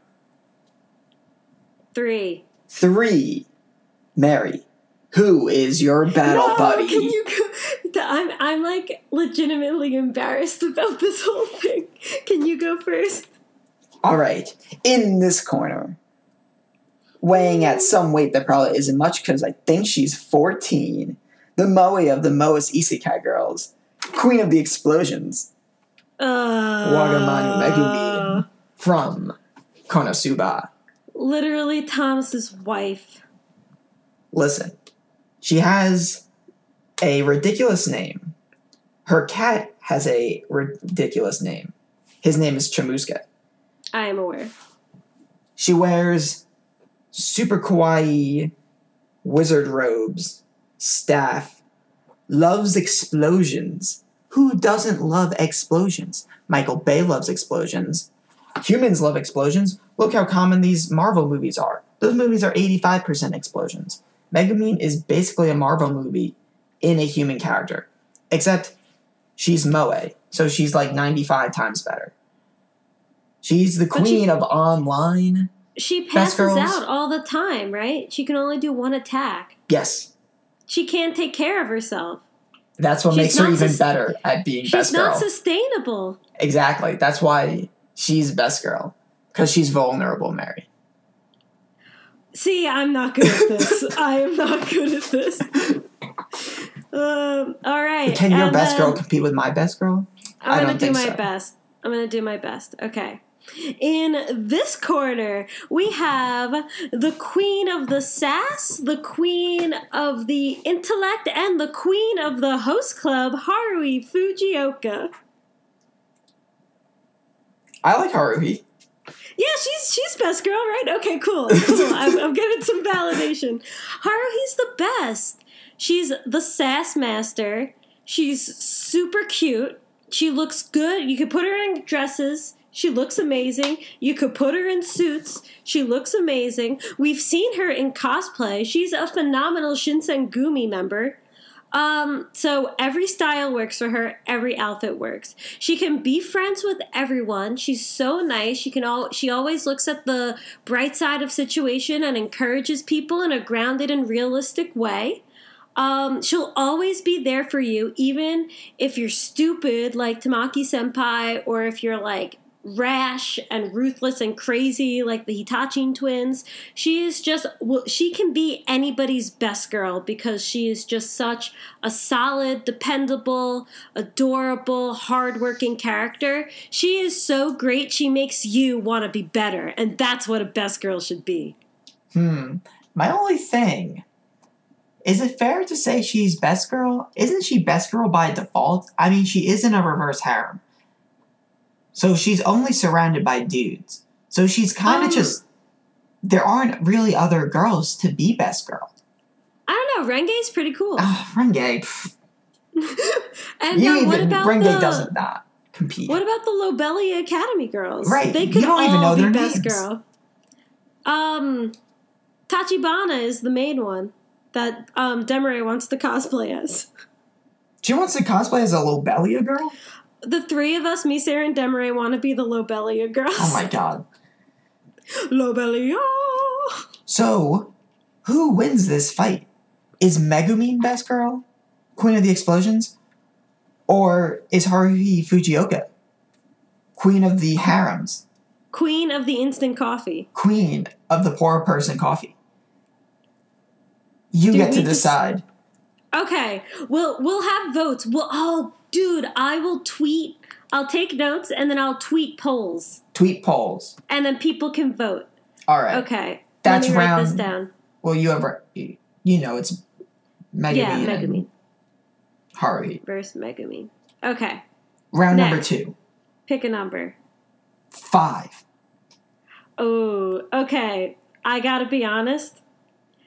Three. Three. Mary, who is your battle no, buddy? Can you go? I'm I'm like legitimately embarrassed about this whole thing. Can you go first? All right, in this corner, weighing at some weight that probably isn't much because I think she's 14, the Moe of the Moe's Isekai girls, Queen of the Explosions, Uh, Wagamani Megumin from Konosuba. Literally Thomas's wife. Listen, she has a ridiculous name. Her cat has a ridiculous name. His name is Chomusuke. I am aware. She wears super kawaii wizard robes, staff, loves explosions. Who doesn't love explosions? Michael Bay loves explosions. Humans love explosions. Look how common these Marvel movies are. Those movies are 85% explosions. Megumin is basically a Marvel movie in a human character, except she's Moe, so she's like 95 times better. She's the But she- queen of online. She passes out all the time, right? She can only do one attack. Yes, She can't take care of herself. that's what She's makes her even sus- better at being She's best not sustainable. exactly. That's why she's best girl because she's vulnerable, Mary. See, I'm not good at this. I am not good at this. Um, all right. Can your and best then girl compete with my best girl? I I'm gonna don't do my so. best. I'm gonna do my best. Okay. In this corner, we have the queen of the sass, the queen of the intellect, and the queen of the host club, Haruhi Fujioka. I like Haruhi. Yeah, she's she's best girl, right? Okay, cool, cool. I'm, I'm getting some validation. Haruhi's the best. She's the sass master. She's super cute. She looks good. You could put her in dresses. She looks amazing. You could put her in suits. She looks amazing. We've seen her in cosplay. She's a phenomenal Shinsengumi member. Um, so every style works for her. Every outfit works. She can be friends with everyone. She's so nice. She can all. She always looks at the bright side of situation and encourages people in a grounded and realistic way. Um, she'll always be there for you, even if you're stupid like Tamaki Senpai, or if you're like rash and ruthless and crazy like the Hitachiin twins. She is just she can be anybody's best girl because she is just such a solid, dependable, adorable, hardworking character. She is so great. She makes you want to be better, and that's what a best girl should be. Hmm. My only thing. Is it fair to say she's best girl? Isn't she best girl by default? I mean, she is in a reverse harem. So she's only surrounded by dudes. So she's kind of Um, just. There aren't really other girls to be best girl. I don't know. Renge's pretty cool. Ah, Renge. and you now, what about Renge the doesn't not compete. What about the Lobelia Academy girls? Right, They you could don't all even know be their best girl. Um, Tachibana is the main one that um Demare wants to cosplay as. she wants to cosplay as a Lobelia girl. The three of us, me, Sarah, and Demare, want to be the Lobelia girls. Oh my god. Lobelia. So, who wins this fight? Is Megumin best girl, Queen of the Explosions, or is Haruhi Fujioka, Queen of the Harems, Queen of the instant coffee. Queen of the poor person coffee? You Do get to just- decide. Okay, we'll we'll have votes. We'll oh, dude, I will tweet. I'll take notes and then I'll tweet polls, Tweet polls. and then people can vote. All right. Okay, That's let me write round- this down. Well, you have you know it's Megumin yeah, and Megumin Haruhi. versus Megumin. Okay, Round number two. pick a number. Five. Oh, okay. I gotta be honest.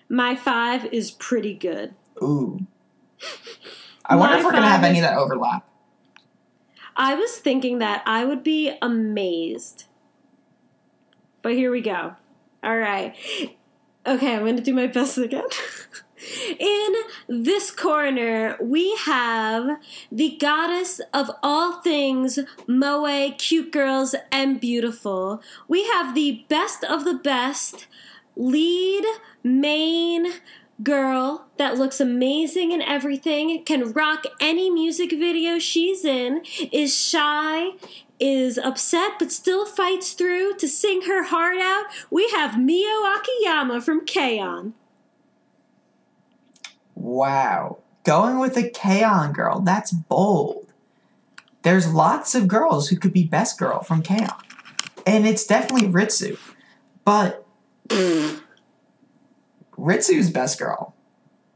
My five is pretty good. Ooh. I wonder if we're gonna have any that overlap. I was thinking that I would be amazed. But here we go. All right. Okay, I'm going to do my best again. In this corner, we have the goddess of all things moe, cute girls, and beautiful. We have the best of the best lead main girl that looks amazing in everything, can rock any music video she's in, is shy, is upset but still fights through to sing her heart out. We have Mio Akiyama from K-On! Wow. Going with a K-On! girl, that's bold. There's lots of girls who could be best girl from K-On! And it's definitely Ritsu. But Ritsu's best girl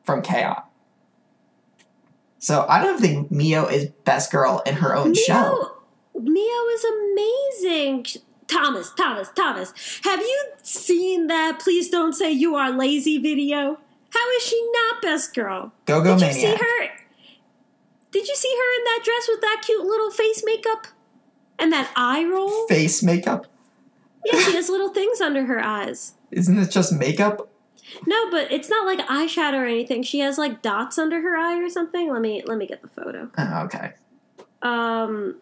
from K-On! So I don't think Mio is best girl in her own show. Mio, Mio is amazing. Thomas, Thomas, Thomas, have you seen that Please Don't Say You Are Lazy video? How is she not best girl? Go Go Did you see her? Did you see her in that dress with that cute little face makeup? And that eye roll? Face makeup? Yeah, she has little things under her eyes. Isn't it just makeup? No, but it's not like eyeshadow or anything. She has like dots under her eye or something. Let me let me get the photo. Oh, okay. Um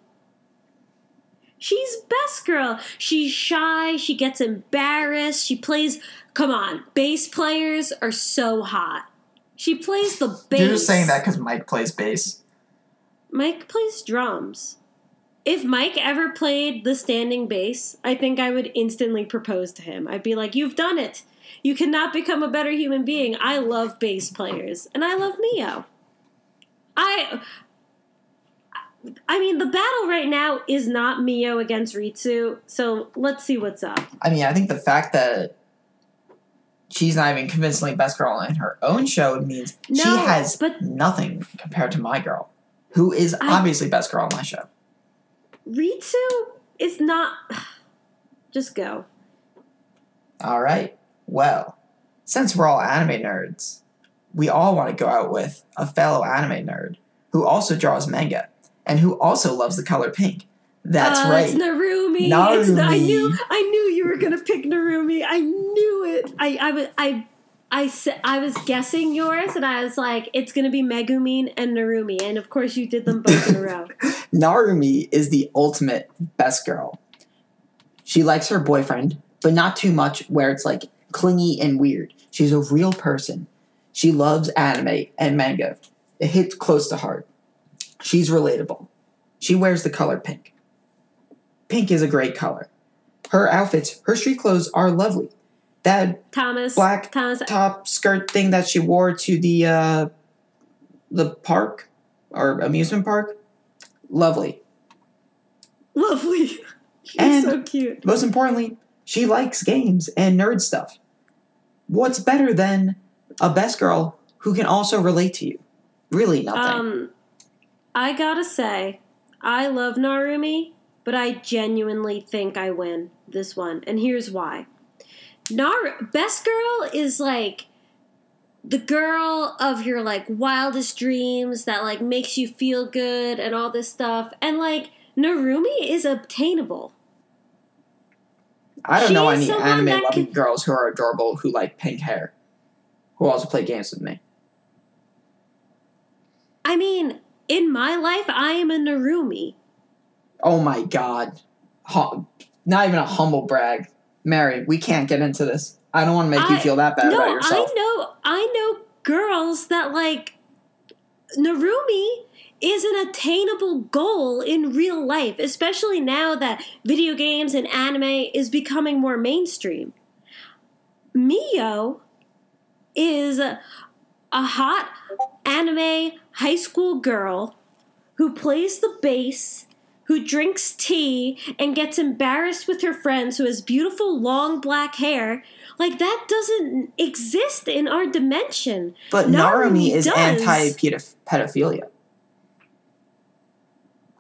She's best girl. She's shy, she gets embarrassed, she plays come on, bass players are so hot. She plays the bass. You're just saying that because Mike plays bass. Mike plays drums. If Mike ever played the standing bass, I think I would instantly propose to him. I'd be like, You've done it. You cannot become a better human being. I love bass players, and I love Mio. I. I mean, the battle right now is not Mio against Ritsu, so let's see what's up. I mean, I think the fact that she's not even convincingly best girl in her own show means she has but- nothing compared to my girl, who is I- obviously best girl on my show. Ritsu is not. Just go. All right. Well, since we're all anime nerds, we all want to go out with a fellow anime nerd who also draws manga and who also loves the color pink. That's Uh, right. It's Narumi. It's, I Narumi. knew. I knew you were gonna pick Narumi. I knew it. I. I was. I. I I was guessing yours, and I was like, it's gonna be Megumin and Narumi, and of course you did them both in a row. Narumi is the ultimate best girl. She likes her boyfriend, but not too much where it's like clingy and weird. She's a real person. She loves anime and manga. It hits close to heart. She's relatable. She wears the color pink. Pink is a great color. Her outfits, her street clothes are lovely. That Thomas. Black Thomas. top skirt thing that she wore to the uh the park or amusement park, lovely. Lovely. She's And- so cute. Most importantly, she likes games and nerd stuff. What's better than a best girl who can also relate to you? Really nothing. Um, I gotta say, I love Narumi, but I genuinely think I win this one, and here's why. Nar best girl is like the girl of your like wildest dreams that like makes you feel good and all this stuff, and like Narumi is obtainable. I don't she know any anime loving can- girls who are adorable who like pink hair, who also play games with me. I mean, in my life, I am a Narumi. Oh my god. Hu- not even a humble brag. Mary, we can't get into this. I don't want to make you feel that bad no, about yourself. I know, I know girls that like Narumi is an attainable goal in real life, especially now that video games and anime is becoming more mainstream. Mio is a hot anime high school girl who plays the bass, who drinks tea and gets embarrassed with her friends, who has beautiful long black hair. Like that doesn't exist in our dimension. But Narumi Narumi is anti pedophilia.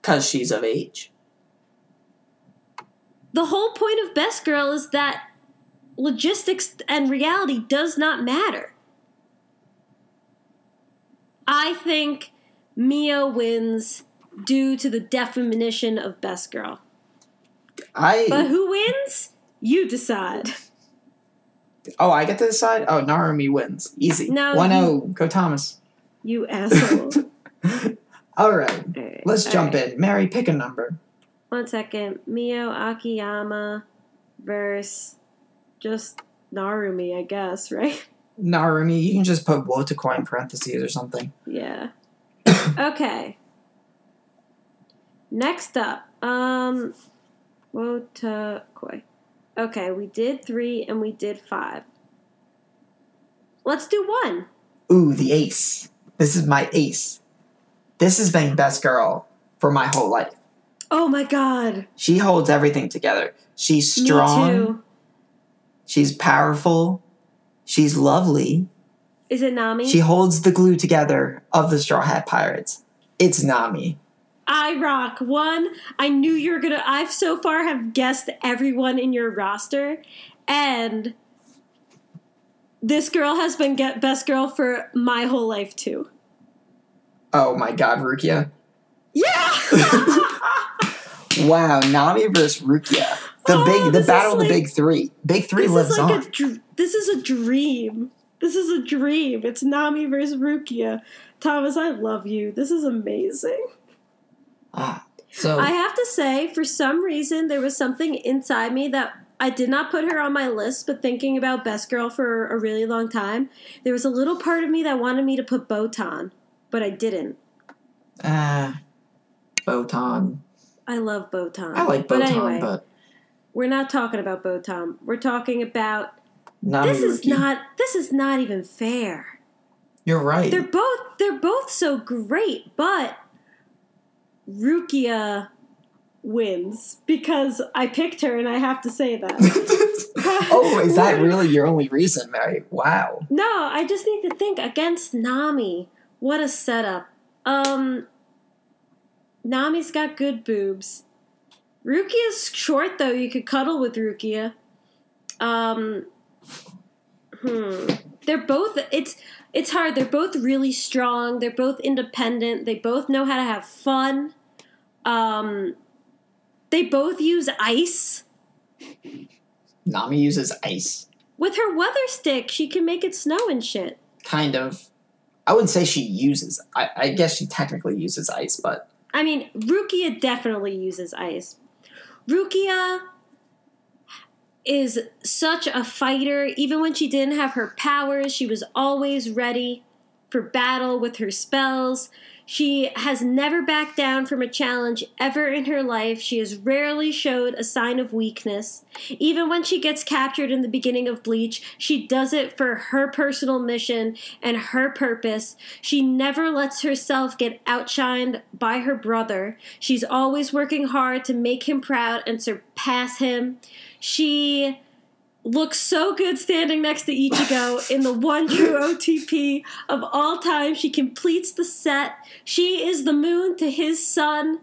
Because she's of age. The whole point of Best Girl is that logistics and reality does not matter. I think Mio wins due to the definition of Best Girl. I But who wins? You decide. oh I get to decide. Oh Narumi wins easy. No, one oh, zero. Go Thomas. You asshole. All right, Alright, let's jump alright. in. Mary, pick a number. One second. Mio Akiyama versus just Narumi, I guess, right? Narumi, you can just put Wotakoi in parentheses or something. Yeah. okay. Next up, um, Wotakoi. Okay, we did three and we did five. Let's do one. Ooh, the ace. This is my ace. This has been best girl for my whole life. Oh my god. She holds everything together. She's strong. Me too. She's powerful. She's lovely. Is it Nami? She holds the glue together of the Straw Hat Pirates. It's Nami. I rock. One, I knew you were gonna. I've so far have guessed everyone in your roster, and this girl has been get best girl for my whole life too. Oh my god, Rukia. Yeah. Wow, Nami versus Rukia. The Oh, big the battle of like- the big three. Big three this lives is like on. a dr- this is a dream. This is a dream. It's Nami versus Rukia. Thomas, I love you. This is amazing. ah, so I have to say, for some reason, there was something inside me that I did not put her on my list, but thinking about Best Girl for a really long time, there was a little part of me that wanted me to put Botan, but I didn't. ah, Botan. I love Botan. I like Botan, but anyway, but we're not talking about Botan. We're talking about Nami this is Ruki. not this is not even fair. You're right. They're both they're both so great, but Rukia wins because I picked her and I have to say that. oh, is that really your only reason, Mary? Wow. No, I just need to think against Nami. What a setup. Um Nami's got good boobs. Rukia's short though, you could cuddle with Rukia. Um hmm. They're both it's it's hard. They're both really strong. They're both independent. They both know how to have fun. Um they both use ice. Nami uses ice. With her weather stick, she can make it snow and shit. Kind of. I wouldn't say she uses. I, I guess she technically uses ice, but I mean, Rukia definitely uses ice. Rukia is such a fighter. Even when she didn't have her powers, she was always ready for battle with her spells. She has never backed down from a challenge ever in her life. She has rarely showed a sign of weakness. Even when she gets captured in the beginning of Bleach, she does it for her personal mission and her purpose. She never lets herself get outshined by her brother. She's always working hard to make him proud and surpass him. She looks so good standing next to Ichigo in the one true OTP of all time. She completes the set. She is the moon to his sun.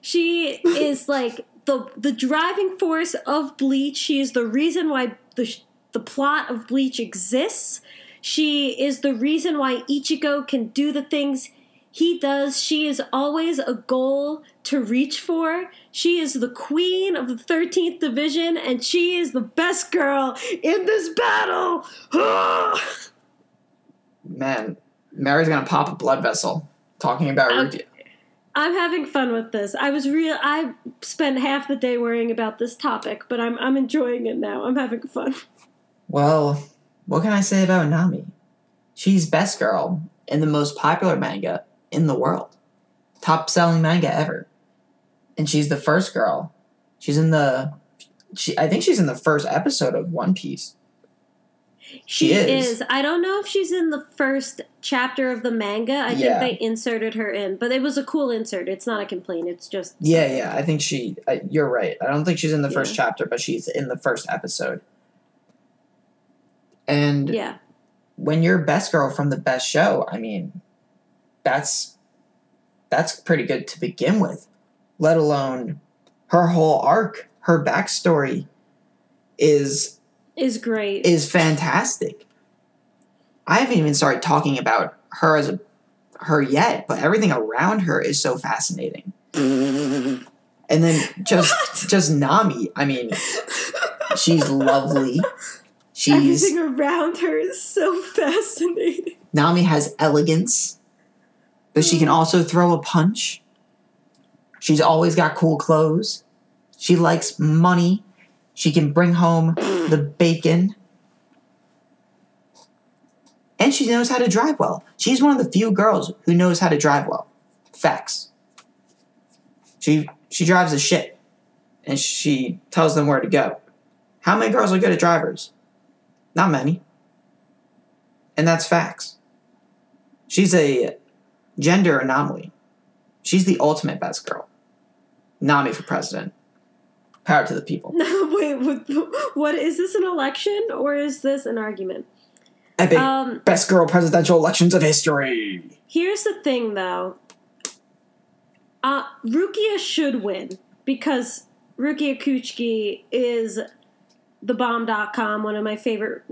She is like the the driving force of Bleach. She is the reason why the the plot of Bleach exists. She is the reason why Ichigo can do the things he does. She is always a goal to reach for. She is the queen of the 13th division, and she is the best girl in this battle. man, Mary's gonna pop a blood vessel talking about Rukia. I'm having fun with this. I was real. I spent half the day worrying about this topic, but I'm I'm enjoying it now. I'm having fun. Well, what can I say about Nami? She's best girl in the most popular manga in the world. Top selling manga ever. And she's the first girl. She's in the she I think she's in the first episode of One Piece. She is. I don't know if she's in the first chapter of the manga. I Yeah. think they inserted her in, but it was a cool insert. It's not a complaint. It's just Yeah, yeah, I think she I, you're right. I don't think she's in the first chapter, but she's in the first episode. And yeah. when you're best girl from the best show, I mean, that's that's pretty good to begin with. Let alone her whole arc, her backstory is Is great. is fantastic. I haven't even started talking about her as a her yet, but everything around her is so fascinating. And then just What? just Nami, I mean, she's lovely. She's Everything around her is so fascinating. Nami has elegance, but she can mm. also throw a punch. She's always got cool clothes. She likes money. She can bring home the bacon. And she knows how to drive well. She's one of the few girls who knows how to drive well. Facts. She she drives a ship and she tells them where to go. How many girls are good at drivers? Not many. And that's facts. She's a gender anomaly. She's the ultimate best girl. Nami for president. Power to the people. Wait, what, what is this an election or is this an argument? Epic Um, best girl presidential elections of history. here's the thing though. Uh, Rukia should win because Rukia Kuchiki is the bomb.com, one of my favorite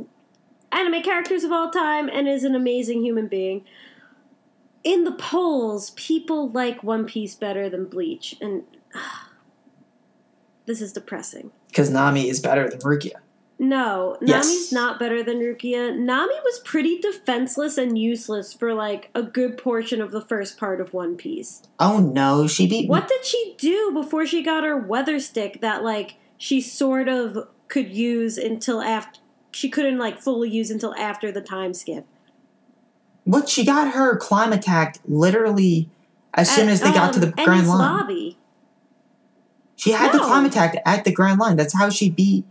anime characters of all time, and is an amazing human being. In the polls, people like One Piece better than Bleach, and this is depressing. Because Nami is better than Rukia. No, Yes. Nami's not better than Rukia. Nami was pretty defenseless and useless for like a good portion of the first part of One Piece. Oh no, she beat What did she do before she got her weather stick that like she sort of could use until after she couldn't like fully use until after the time skip? What she got her Clima-Tact literally as soon as they got to the um, Grand Line. Lobby. She had the No. Clima-Tact at the Grand Line. That's how she beat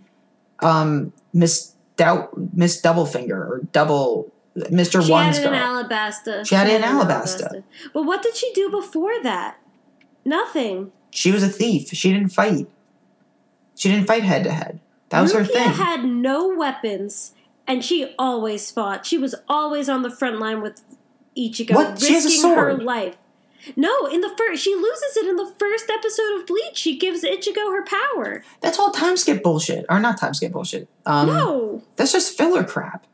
um Miss Doubt Miss Doublefinger or Double Mr. She One's had it in. Alabasta. She had it in Alabasta. But what did she do before that? Nothing. She was a thief. She didn't fight. She didn't fight head to head. That was her Rukia thing. had no weapons, and she always fought. She was always on the front line with Ichigo, What? She has a risking her life. No, in the first, she loses it in the first episode of Bleach. She gives Ichigo her power. That's all time skip bullshit. Or not time skip bullshit. Um, no, That's just filler crap.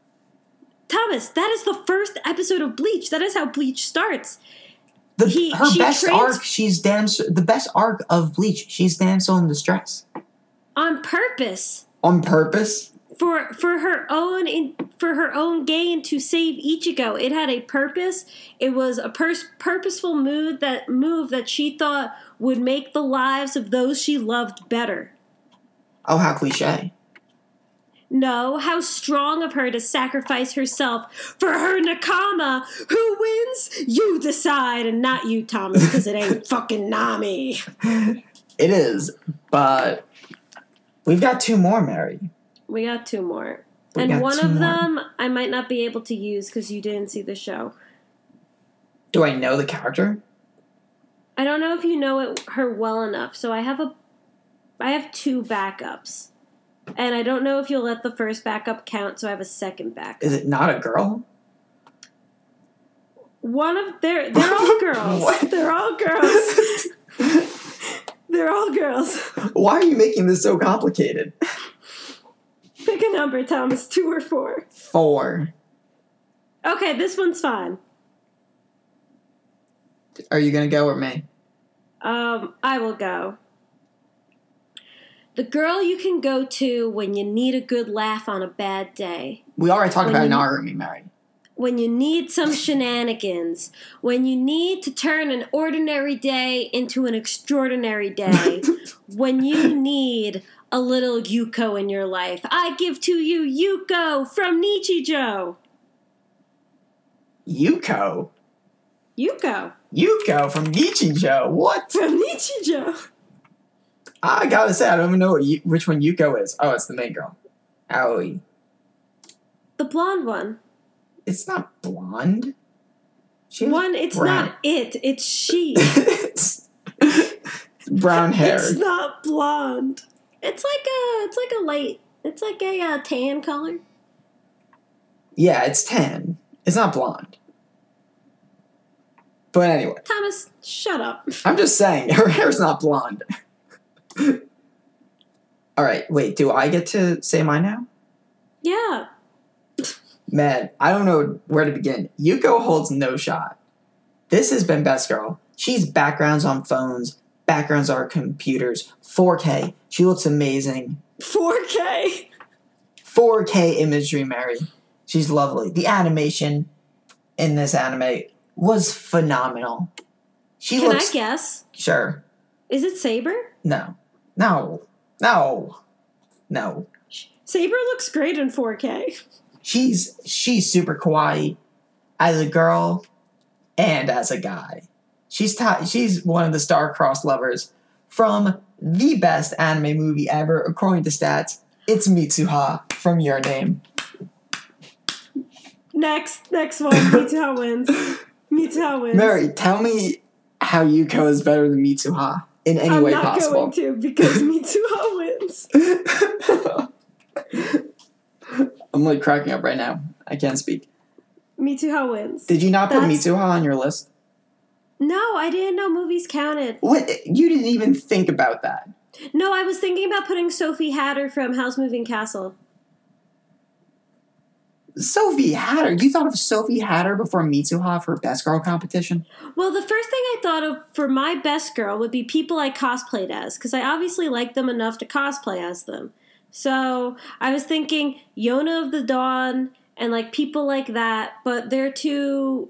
Thomas, that is the first episode of Bleach. That is how Bleach starts. The, He- her best trans- arc, she's. The best arc of Bleach, she's damsel in distress on purpose on purpose. For for her own in, for her own gain to save Ichigo. It had a purpose. It was a pers- purposeful move that move that she thought would make the lives of those she loved better. Oh, how cliche. No, how strong of her to sacrifice herself for her Nakama. Who wins? You decide, and not you, Thomas, because it ain't fucking Nami. It is, but we've got two more, Mary. We got two more. We and one of more. them I might not be able to use because you didn't see the show. Do I know the character? I don't know if you know it, her well enough, so I have a, I have two backups, and I don't know if you'll let the first backup count, so I have a second backup. Is it not a girl? One of they're they're all girls. They're all girls. they're all girls. Why are you making this so complicated? Pick a number, Thomas. Two or four. Four. Okay, this one's fine. Are you gonna go or me? Um, I will go. The girl you can go to when you need a good laugh on a bad day. We already talked When about you- Narumi, Mary. when you need some shenanigans, when you need to turn an ordinary day into an extraordinary day, when you need a little Yuko in your life. I give to you Yuko from Nichijou. Yuko. Yuko Yuko from Nichijou. What? from Nichijou. I gotta say, I don't even know what which one Yuko is. Oh, it's the main girl. Aoi. The blonde one. It's not blonde. She has One, it's brown. not it, it's she. it's brown hair. It's not blonde. It's like a it's like a light it's like a uh, tan color. Yeah, it's tan. It's not blonde. But anyway, Thomas, shut up. I'm just saying, her hair's not blonde. All right, wait, do I get to say mine now? Yeah. Man, I don't know where to begin. Yuko holds no shot. This has been Best Girl. She's backgrounds on phones, backgrounds are computers, 4K. She looks amazing. 4K. 4K imagery, Mary. She's lovely. The animation in this anime was phenomenal. She Can looks I guess? sure. Is it Saber? No. No. No. No. Saber looks great in 4K. She's she's super kawaii as a girl and as a guy. She's ti she's one of the star-crossed lovers from the best anime movie ever, according to stats. It's Mitsuha from Your Name. Next, next one. Mitsuha wins. Mitsuha wins. Mary, tell me how Yuko is better than Mitsuha in any I'm way not possible. going to because Mitsuha wins. I'm like cracking up right now. I can't speak. Mitsuha wins. Did you not put That's- Mitsuha on your list? No, I didn't know movies counted. What? You didn't even think about that. No, I was thinking about putting Sophie Hatter from Howl's Moving Castle. Sophie Hatter. You thought of Sophie Hatter before Mitsuha for best girl competition? Well, the first thing I thought of for my best girl would be people I cosplayed as, because I obviously like them enough to cosplay as them. So I was thinking Yona of the Dawn and like people like that, but they're too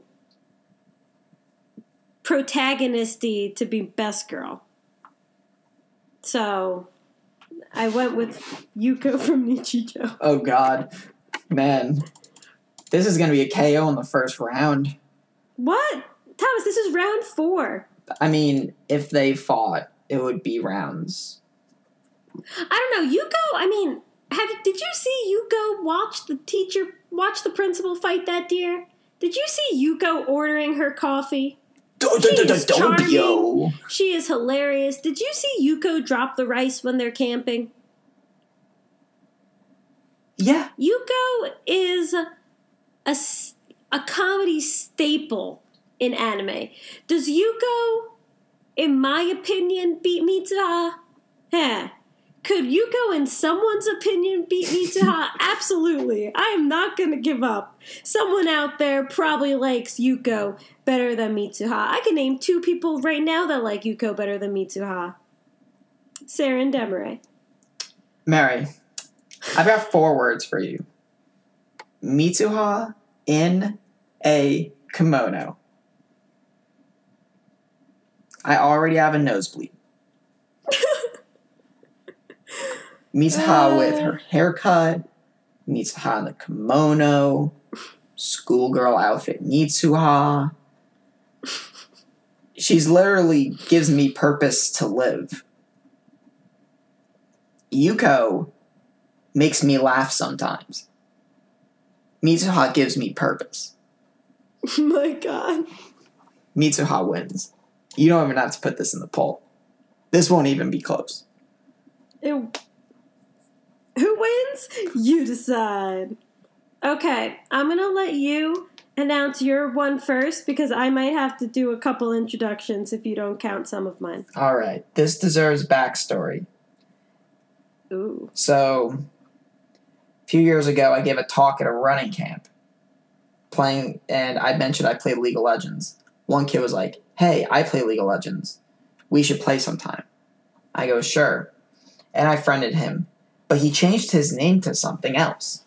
protagonisty to be best girl. So I went with Yuko from Nichijou. Oh God, man, this is gonna be a KO in the first round. What? Thomas, this is round four. I mean, if they fought, it would be rounds. I don't know. Yuko, I mean, have did you see Yuko watch the teacher watch the principal fight that deer? Did you see Yuko ordering her coffee? Dobio. She is hilarious. Did you see Yuko drop the rice when they're camping? Yeah, Yuko is a, a comedy staple in anime. Does Yuko, in my opinion, beat Mitsuha? Yeah. Could Yuko, in someone's opinion, beat Mitsuha? Absolutely. I am not going to give up. Someone out there probably likes Yuko better than Mitsuha. I can name two people right now that like Yuko better than Mitsuha. Sarah and Demare. Mary, I've got four words for you. Mitsuha in a kimono. I already have a nosebleed. Mitsuha with her haircut, Mitsuha in the kimono, schoolgirl outfit Mitsuha. She's literally gives me purpose to live. Yuko makes me laugh sometimes. Mitsuha gives me purpose. my god. Mitsuha wins. You don't even have to put this in the poll. This won't even be close. It- wins? You decide. Okay, I'm gonna let you announce your one first because I might have to do a couple introductions if you don't count some of mine. All right, this deserves backstory. Ooh. So, a few years ago, I gave a talk at a running camp, playing, and I mentioned I played League of Legends. One kid was like, "Hey, I play League of Legends. We should play sometime." I go, "Sure," and I friended him, but he changed his name to something else.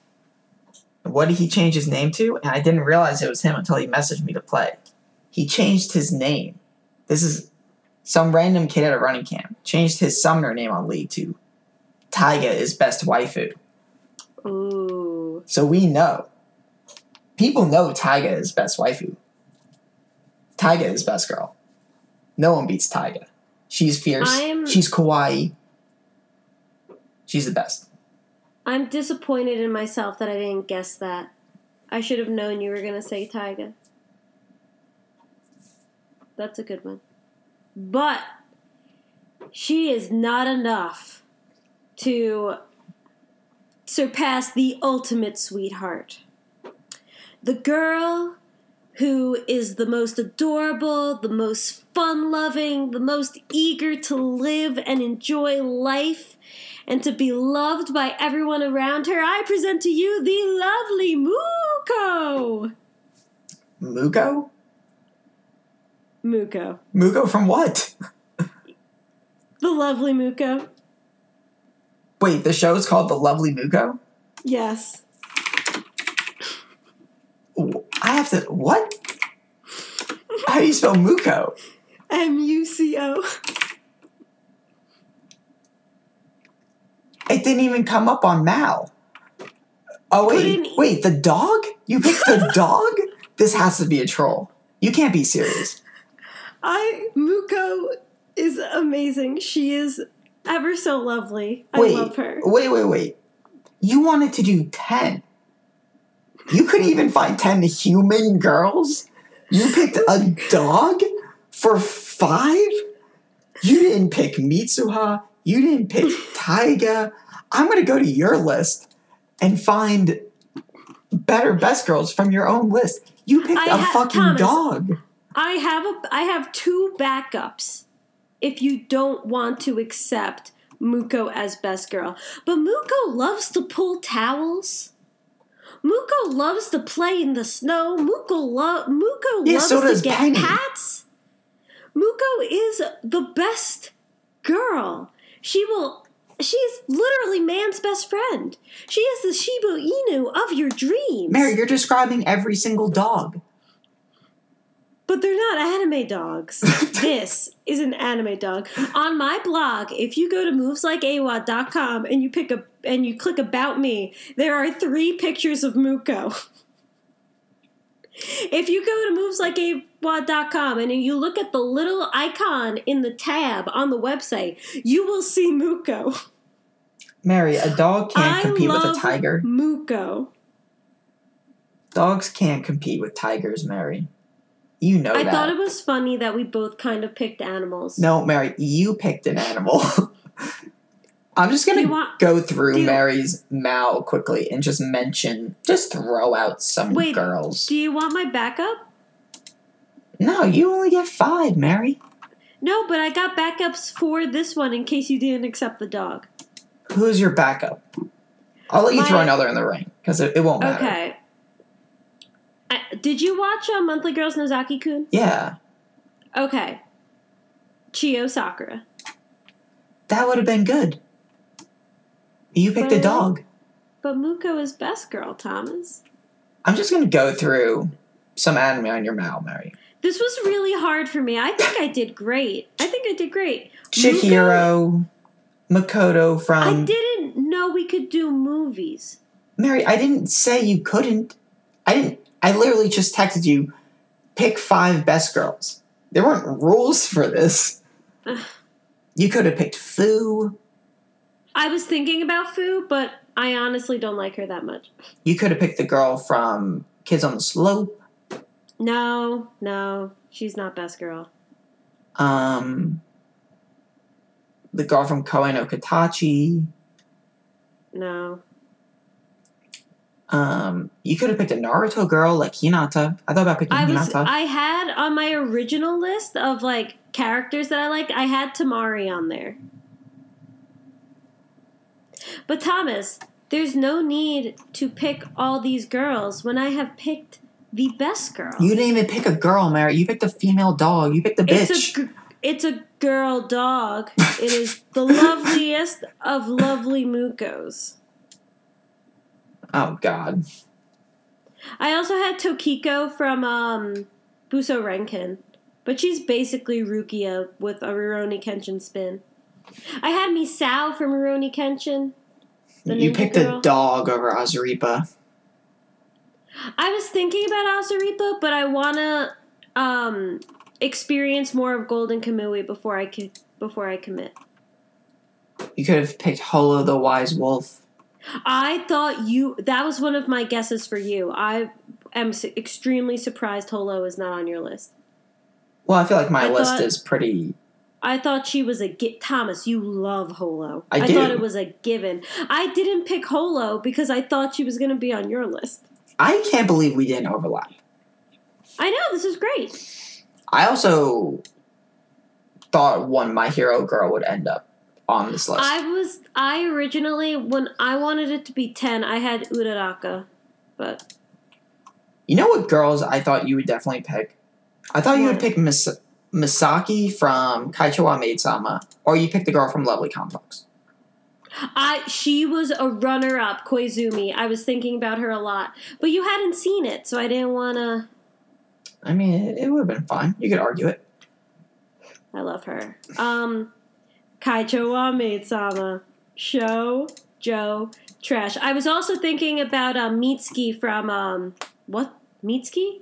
What did he change his name to? And I didn't realize it was him until he messaged me to play. He changed his name. This is some random kid at a running camp changed his summoner name on League to Taiga is best waifu. Ooh. So we know. People know Taiga is best waifu. Taiga is best girl. No one beats Taiga. She's fierce. I'm- She's kawaii. She's the best. I'm disappointed in myself that I didn't guess that. I should have known you were gonna say Taiga. That's a good one. But she is not enough to surpass the ultimate sweetheart. The girl who is the most adorable, the most fun loving, the most eager to live and enjoy life and to be loved by everyone around her, I present to you the lovely Muco. Muco? Muco. Muco from what? The lovely Muco. Wait, the show is called The Lovely Muco? Yes. I have to. What? How do you spell Muco? M U C O. It didn't even come up on Mal. Oh wait, wait, the dog? You picked the dog? This has to be a troll. You can't be serious. I Muco is amazing. She is ever so lovely. I love her. wait, wait, wait. You wanted to do ten. You couldn't even find ten human girls. You picked a dog for five. You didn't pick Mitsuha. You didn't pick Taiga. I'm gonna go to your list and find better best girls from your own list. You picked I a ha- fucking Thomas. dog. I have a I have two backups if you don't want to accept Muco as best girl. But Muco loves to pull towels. Muco loves to play in the snow. Muco lo- Muco Yeah, loves so to get Penny. hats. Muco is the best girl. She will She is literally man's best friend. She is the Shiba Inu of your dreams. Mary, you're describing every single dog. But they're not anime dogs. this is an anime dog. On my blog, if you go to moveslikeawa.com and you pick a and you click about me, there are three pictures of Muco. If you go to moveslikeawa.com and you look at the little icon in the tab on the website, you will see Muco. Mary, a dog can't I compete with a tiger. Muco. Dogs can't compete with tigers, Mary. You know I that. thought it was funny that we both kind of picked animals. no, Mary, you picked an animal. I'm just gonna want- go through you- Mary's Mal quickly and just mention, just throw out some Wait, girls. Do you want my backup? no, you only get five, Mary. No, but I got backups for this one in case you didn't accept the dog. Who's your backup? I'll let you throw another in the ring because it, it won't matter. Okay. I, did you watch uh, Monthly Girls Nozaki Kun? Yeah, Okay. Chiyo Sakura. that would have been good. You picked a dog. But Muco is best girl, Thomas. I'm just gonna go through some anime on your Mal, Mary. This was really hard for me. I think I did great. I think I did great. Chihiro, Makoto from I didn't know we could do movies. Mary. I didn't say you couldn't. I didn't. I literally just texted you. Pick five best girls. There weren't rules for this. You could have picked Fu. I was thinking about Fu, but I honestly don't like her that much. You could have picked the girl from Kids on the Slope. No, no, she's not best girl. Um, the girl from Koe no Katachi. No. Um, you could have picked a Naruto girl like Hinata. I thought about picking I was Hinata. I had on my original list of like characters that I like, I had Temari on there. But Thomas, there's no need to pick all these girls when I have picked the best girl. you didn't even pick a girl, Mary. You picked a female dog. You picked the bitch. It's a it's a girl dog. it is the loveliest of lovely Mucos. oh God. I also had Tokiko from um, Buso Renkin, but she's basically Rukia with a Rurouni Kenshin spin. I had Misao from Rurouni Kenshin. You picked girl. a dog over Asirpa. I was thinking about Asirpa, but I wanna um, experience more of Golden Kamuy before I could before I commit. You could have picked Holo the Wise Wolf. I thought you that was one of my guesses for you. I am extremely surprised Holo is not on your list. Well, I feel like my I list thought- is pretty. I thought she was a Thomas. You love Holo. I thought do. it was a given. I didn't pick Holo because I thought she was going to be on your list. I can't believe we didn't overlap. I know this is great. I also thought one My Hero girl would end up on this list. I was I originally when I wanted it to be ten, I had Uraraka, but you know what girls I thought you would definitely pick? I thought you would pick Mis- Misaki from Kaicho wa Maid Sama, or you pick the girl from Lovely Complex. I she was a runner up Koizumi. I was thinking about her a lot, but you hadn't seen it, so I didn't want to. I mean, it, it would have been fine. You could argue it. I love her. Um, Kaicho wa Maid Sama, Show, Joe, Trash. I was also thinking about um, Mitsuki from um, what Mitsuki?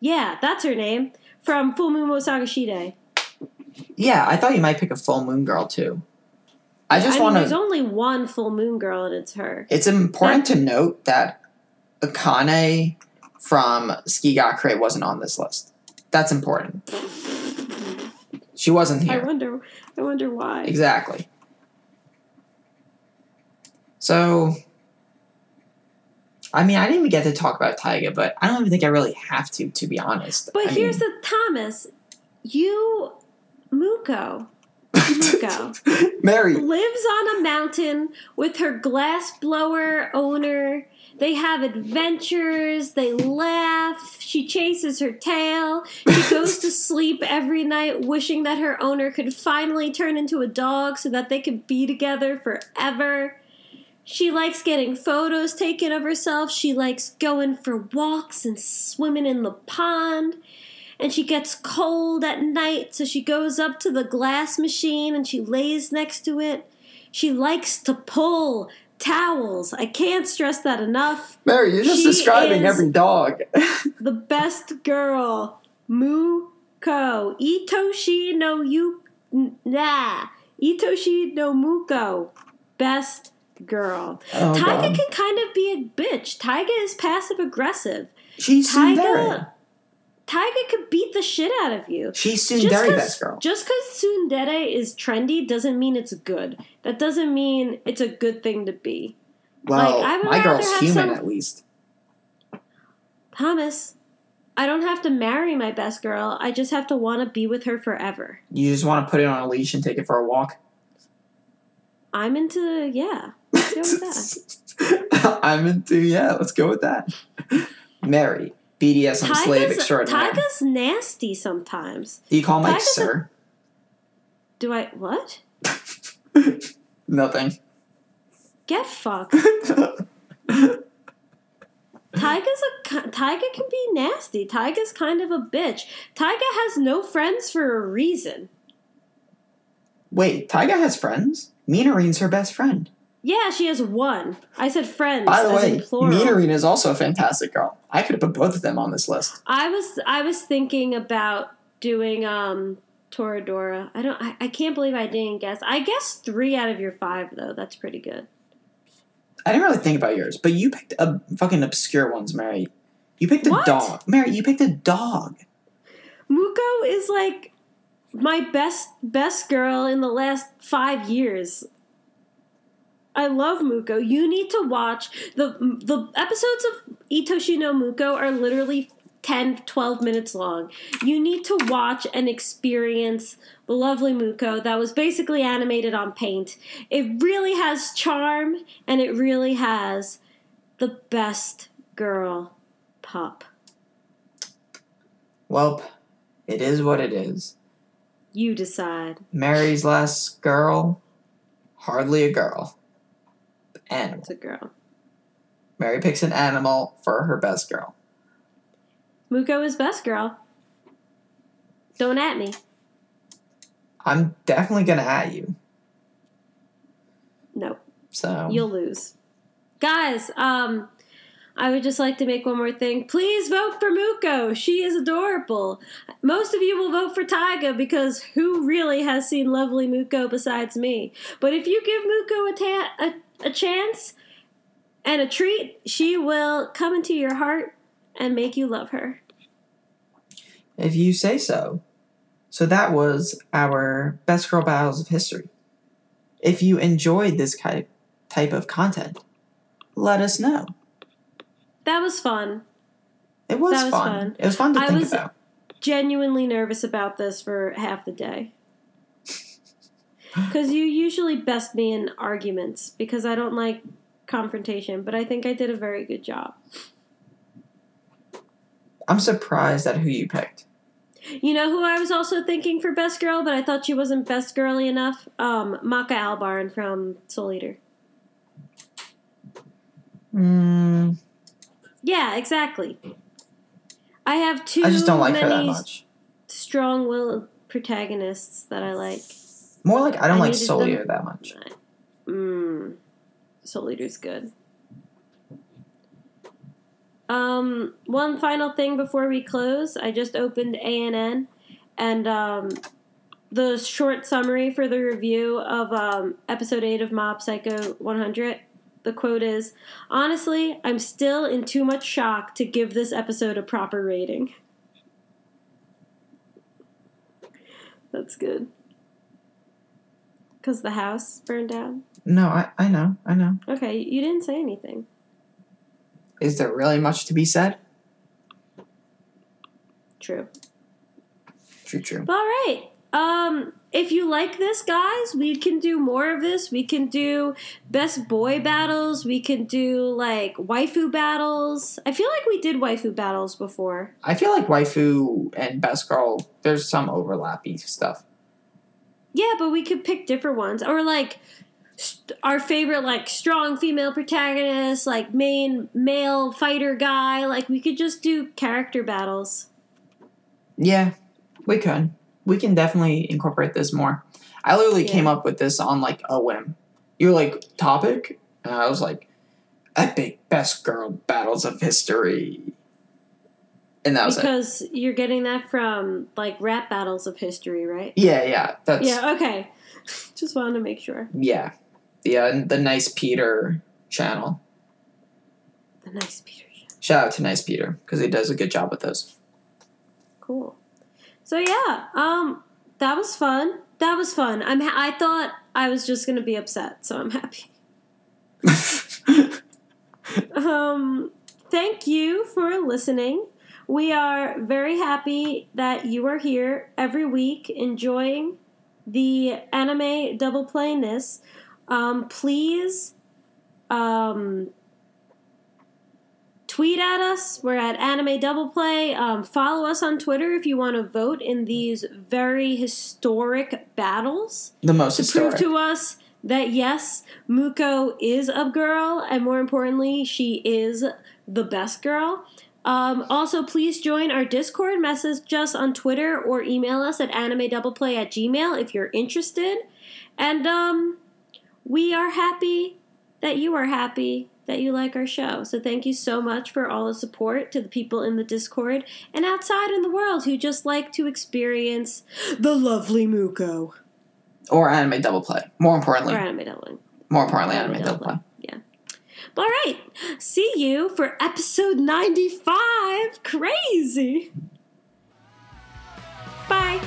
Yeah, that's her name from Full Moon Sagashite. Yeah, I thought you might pick a full moon girl too. I just mean, want there's to. There's only one Full Moon girl, and it's her. It's important to note that Akane from Tsuki ga Kirei wasn't on this list. That's important. She wasn't here. I wonder. I wonder why. Exactly. So, I mean, I didn't even get to talk about Taiga, but I don't even think I really have to, to be honest. But I here's mean, the Thomas. You, Muco, Muco. Mary. lives on a mountain with her glass blower owner. They have adventures. They laugh. She chases her tail. She goes to sleep every night wishing that her owner could finally turn into a dog so that they could be together forever. She likes getting photos taken of herself. She likes going for walks and swimming in the pond. And she gets cold at night, so she goes up to the glass machine and she lays next to it. She likes to pull towels. I can't stress that enough. Mary, you're just She describing every dog. The best girl, Muco. Itoshi no Yu. Nah. Itoshi no Muco. Best girl. oh, Taiga God. can kind of be a bitch. Taiga is passive aggressive. She's. Tsundere. Taiga could beat the shit out of you. She's 'cause- best girl. Just because tsundere is trendy doesn't mean it's good. That doesn't mean it's a good thing to be. Well, like, my girl's human some- at least. Thomas, I don't have to marry my best girl. I just have to want to be with her forever. You just want to put it on a leash and take it for a walk. I'm into, yeah. Go with that. I'm into yeah. Let's go with that. Mary, BDSM slave Taiga's, extraordinaire. Taiga's nasty sometimes. Do you call Mike Taiga's a- sir? Do I, what? Nothing. Get fucked. Taiga's a Taiga can be nasty. Taiga's kind of a bitch. Taiga has no friends for a reason. Wait, Taiga has friends? Mina Minarine's her best friend. Yeah, she has one. I said friends. By the way, plural. Is also a fantastic girl. I could have put both of them on this list. I was I was thinking about doing um Toradora. I don't. I, I can't believe I didn't guess. I guess three out of your five though. That's pretty good. I didn't really think about yours, but you picked a fucking obscure ones, Mary. You picked a What? dog. Mary, you picked a dog. Muco is like my best best girl in the last five years. I love Muco. You need to watch the the episodes of Itoshi no Muco are literally 10 12 minutes long. You need to watch and experience the lovely Muco that was basically animated on paint. It really has charm and it really has the best girl pop. Well, it is what it is. You decide. Mary's last girl, hardly a girl. Animal. It's a girl. Mary picks an animal for her best girl. Muco is best girl. Don't at me. I'm definitely gonna at you. No, So you'll lose. Guys, um, I would just like to make one more thing. Please vote for Muco. She is adorable. Most of you will vote for Taiga because who really has seen lovely Muco besides me? But if you give Muco a, ta- a, a chance and a treat, she will come into your heart and make you love her. if you say so. So that was our best girl battles of history. If you enjoyed this type type of content, let us know. That was fun. It was, That was fun. fun. It was fun to I think was- about. genuinely nervous about this for half the day. Because you usually best me in arguments because I don't like confrontation, but I think I did a very good job. I'm surprised at who you picked. You know who I was also thinking for best girl, but I thought she wasn't best girly enough? Um, Maka Albarn from Soul Eater. Mm, Yeah, exactly. I have two I just don't like her that many much. strong-willed protagonists that I like. More like I don't I like Soul them- Eater that much. Mm, Soul Eater's good. Um, one final thing before we close. I just opened ANN, and um, the short summary for the review of um, episode eight of Mob Psycho 100. The quote is, "Honestly, I'm still in too much shock to give this episode a proper rating." That's good. Cause the house burned down. No, I, I know, I know. Okay, you didn't say anything. Is there really much to be said? True. True, true. All right. Um, if you like this, guys, we can do more of this. We can do best boy battles. We can do like waifu battles. I feel like we did waifu battles before. I feel like waifu and best girl, there's some overlappy stuff. Yeah, but we could pick different ones or like st- our favorite like strong female protagonist, like main male fighter guy. Like we could just do character battles. Yeah, we could. We can definitely incorporate this more. I literally Yeah. came up with this on like a whim. You were like, topic? And I was like, epic best girl battles of history. And that was it. because you're getting that from like rap battles of history, right? Yeah, yeah. That's yeah. Yeah, okay. Just wanted to make sure. Yeah. The, uh, the Nice Peter channel. The nice Peter. Show. Shout out to Nice Peter because he does a good job with those. cool. So yeah, um, that was fun. That was fun. I'm. Ha- I thought I was just gonna be upset, so I'm happy. Um, thank you for listening. We are very happy that you are here every week enjoying the anime double playness. Um, please um, tweet at us. We're at Anime Double Play. Um, follow us on Twitter if you want to vote in these very historic battles the most to historic. prove to us that yes, Muco is a girl, and more importantly, she is the best girl. Um, also, please join our Discord, message us on Twitter, or email us at anime animedoubleplay at gmail if you're interested. And um, we are happy that you are happy that you like our show. So thank you so much for all the support to the people in the Discord and outside in the world who just like to experience the lovely Muco. or anime double play. More importantly, Or anime doubling. more importantly, Anime anime double play. All right. See you for episode 95. Crazy. Bye.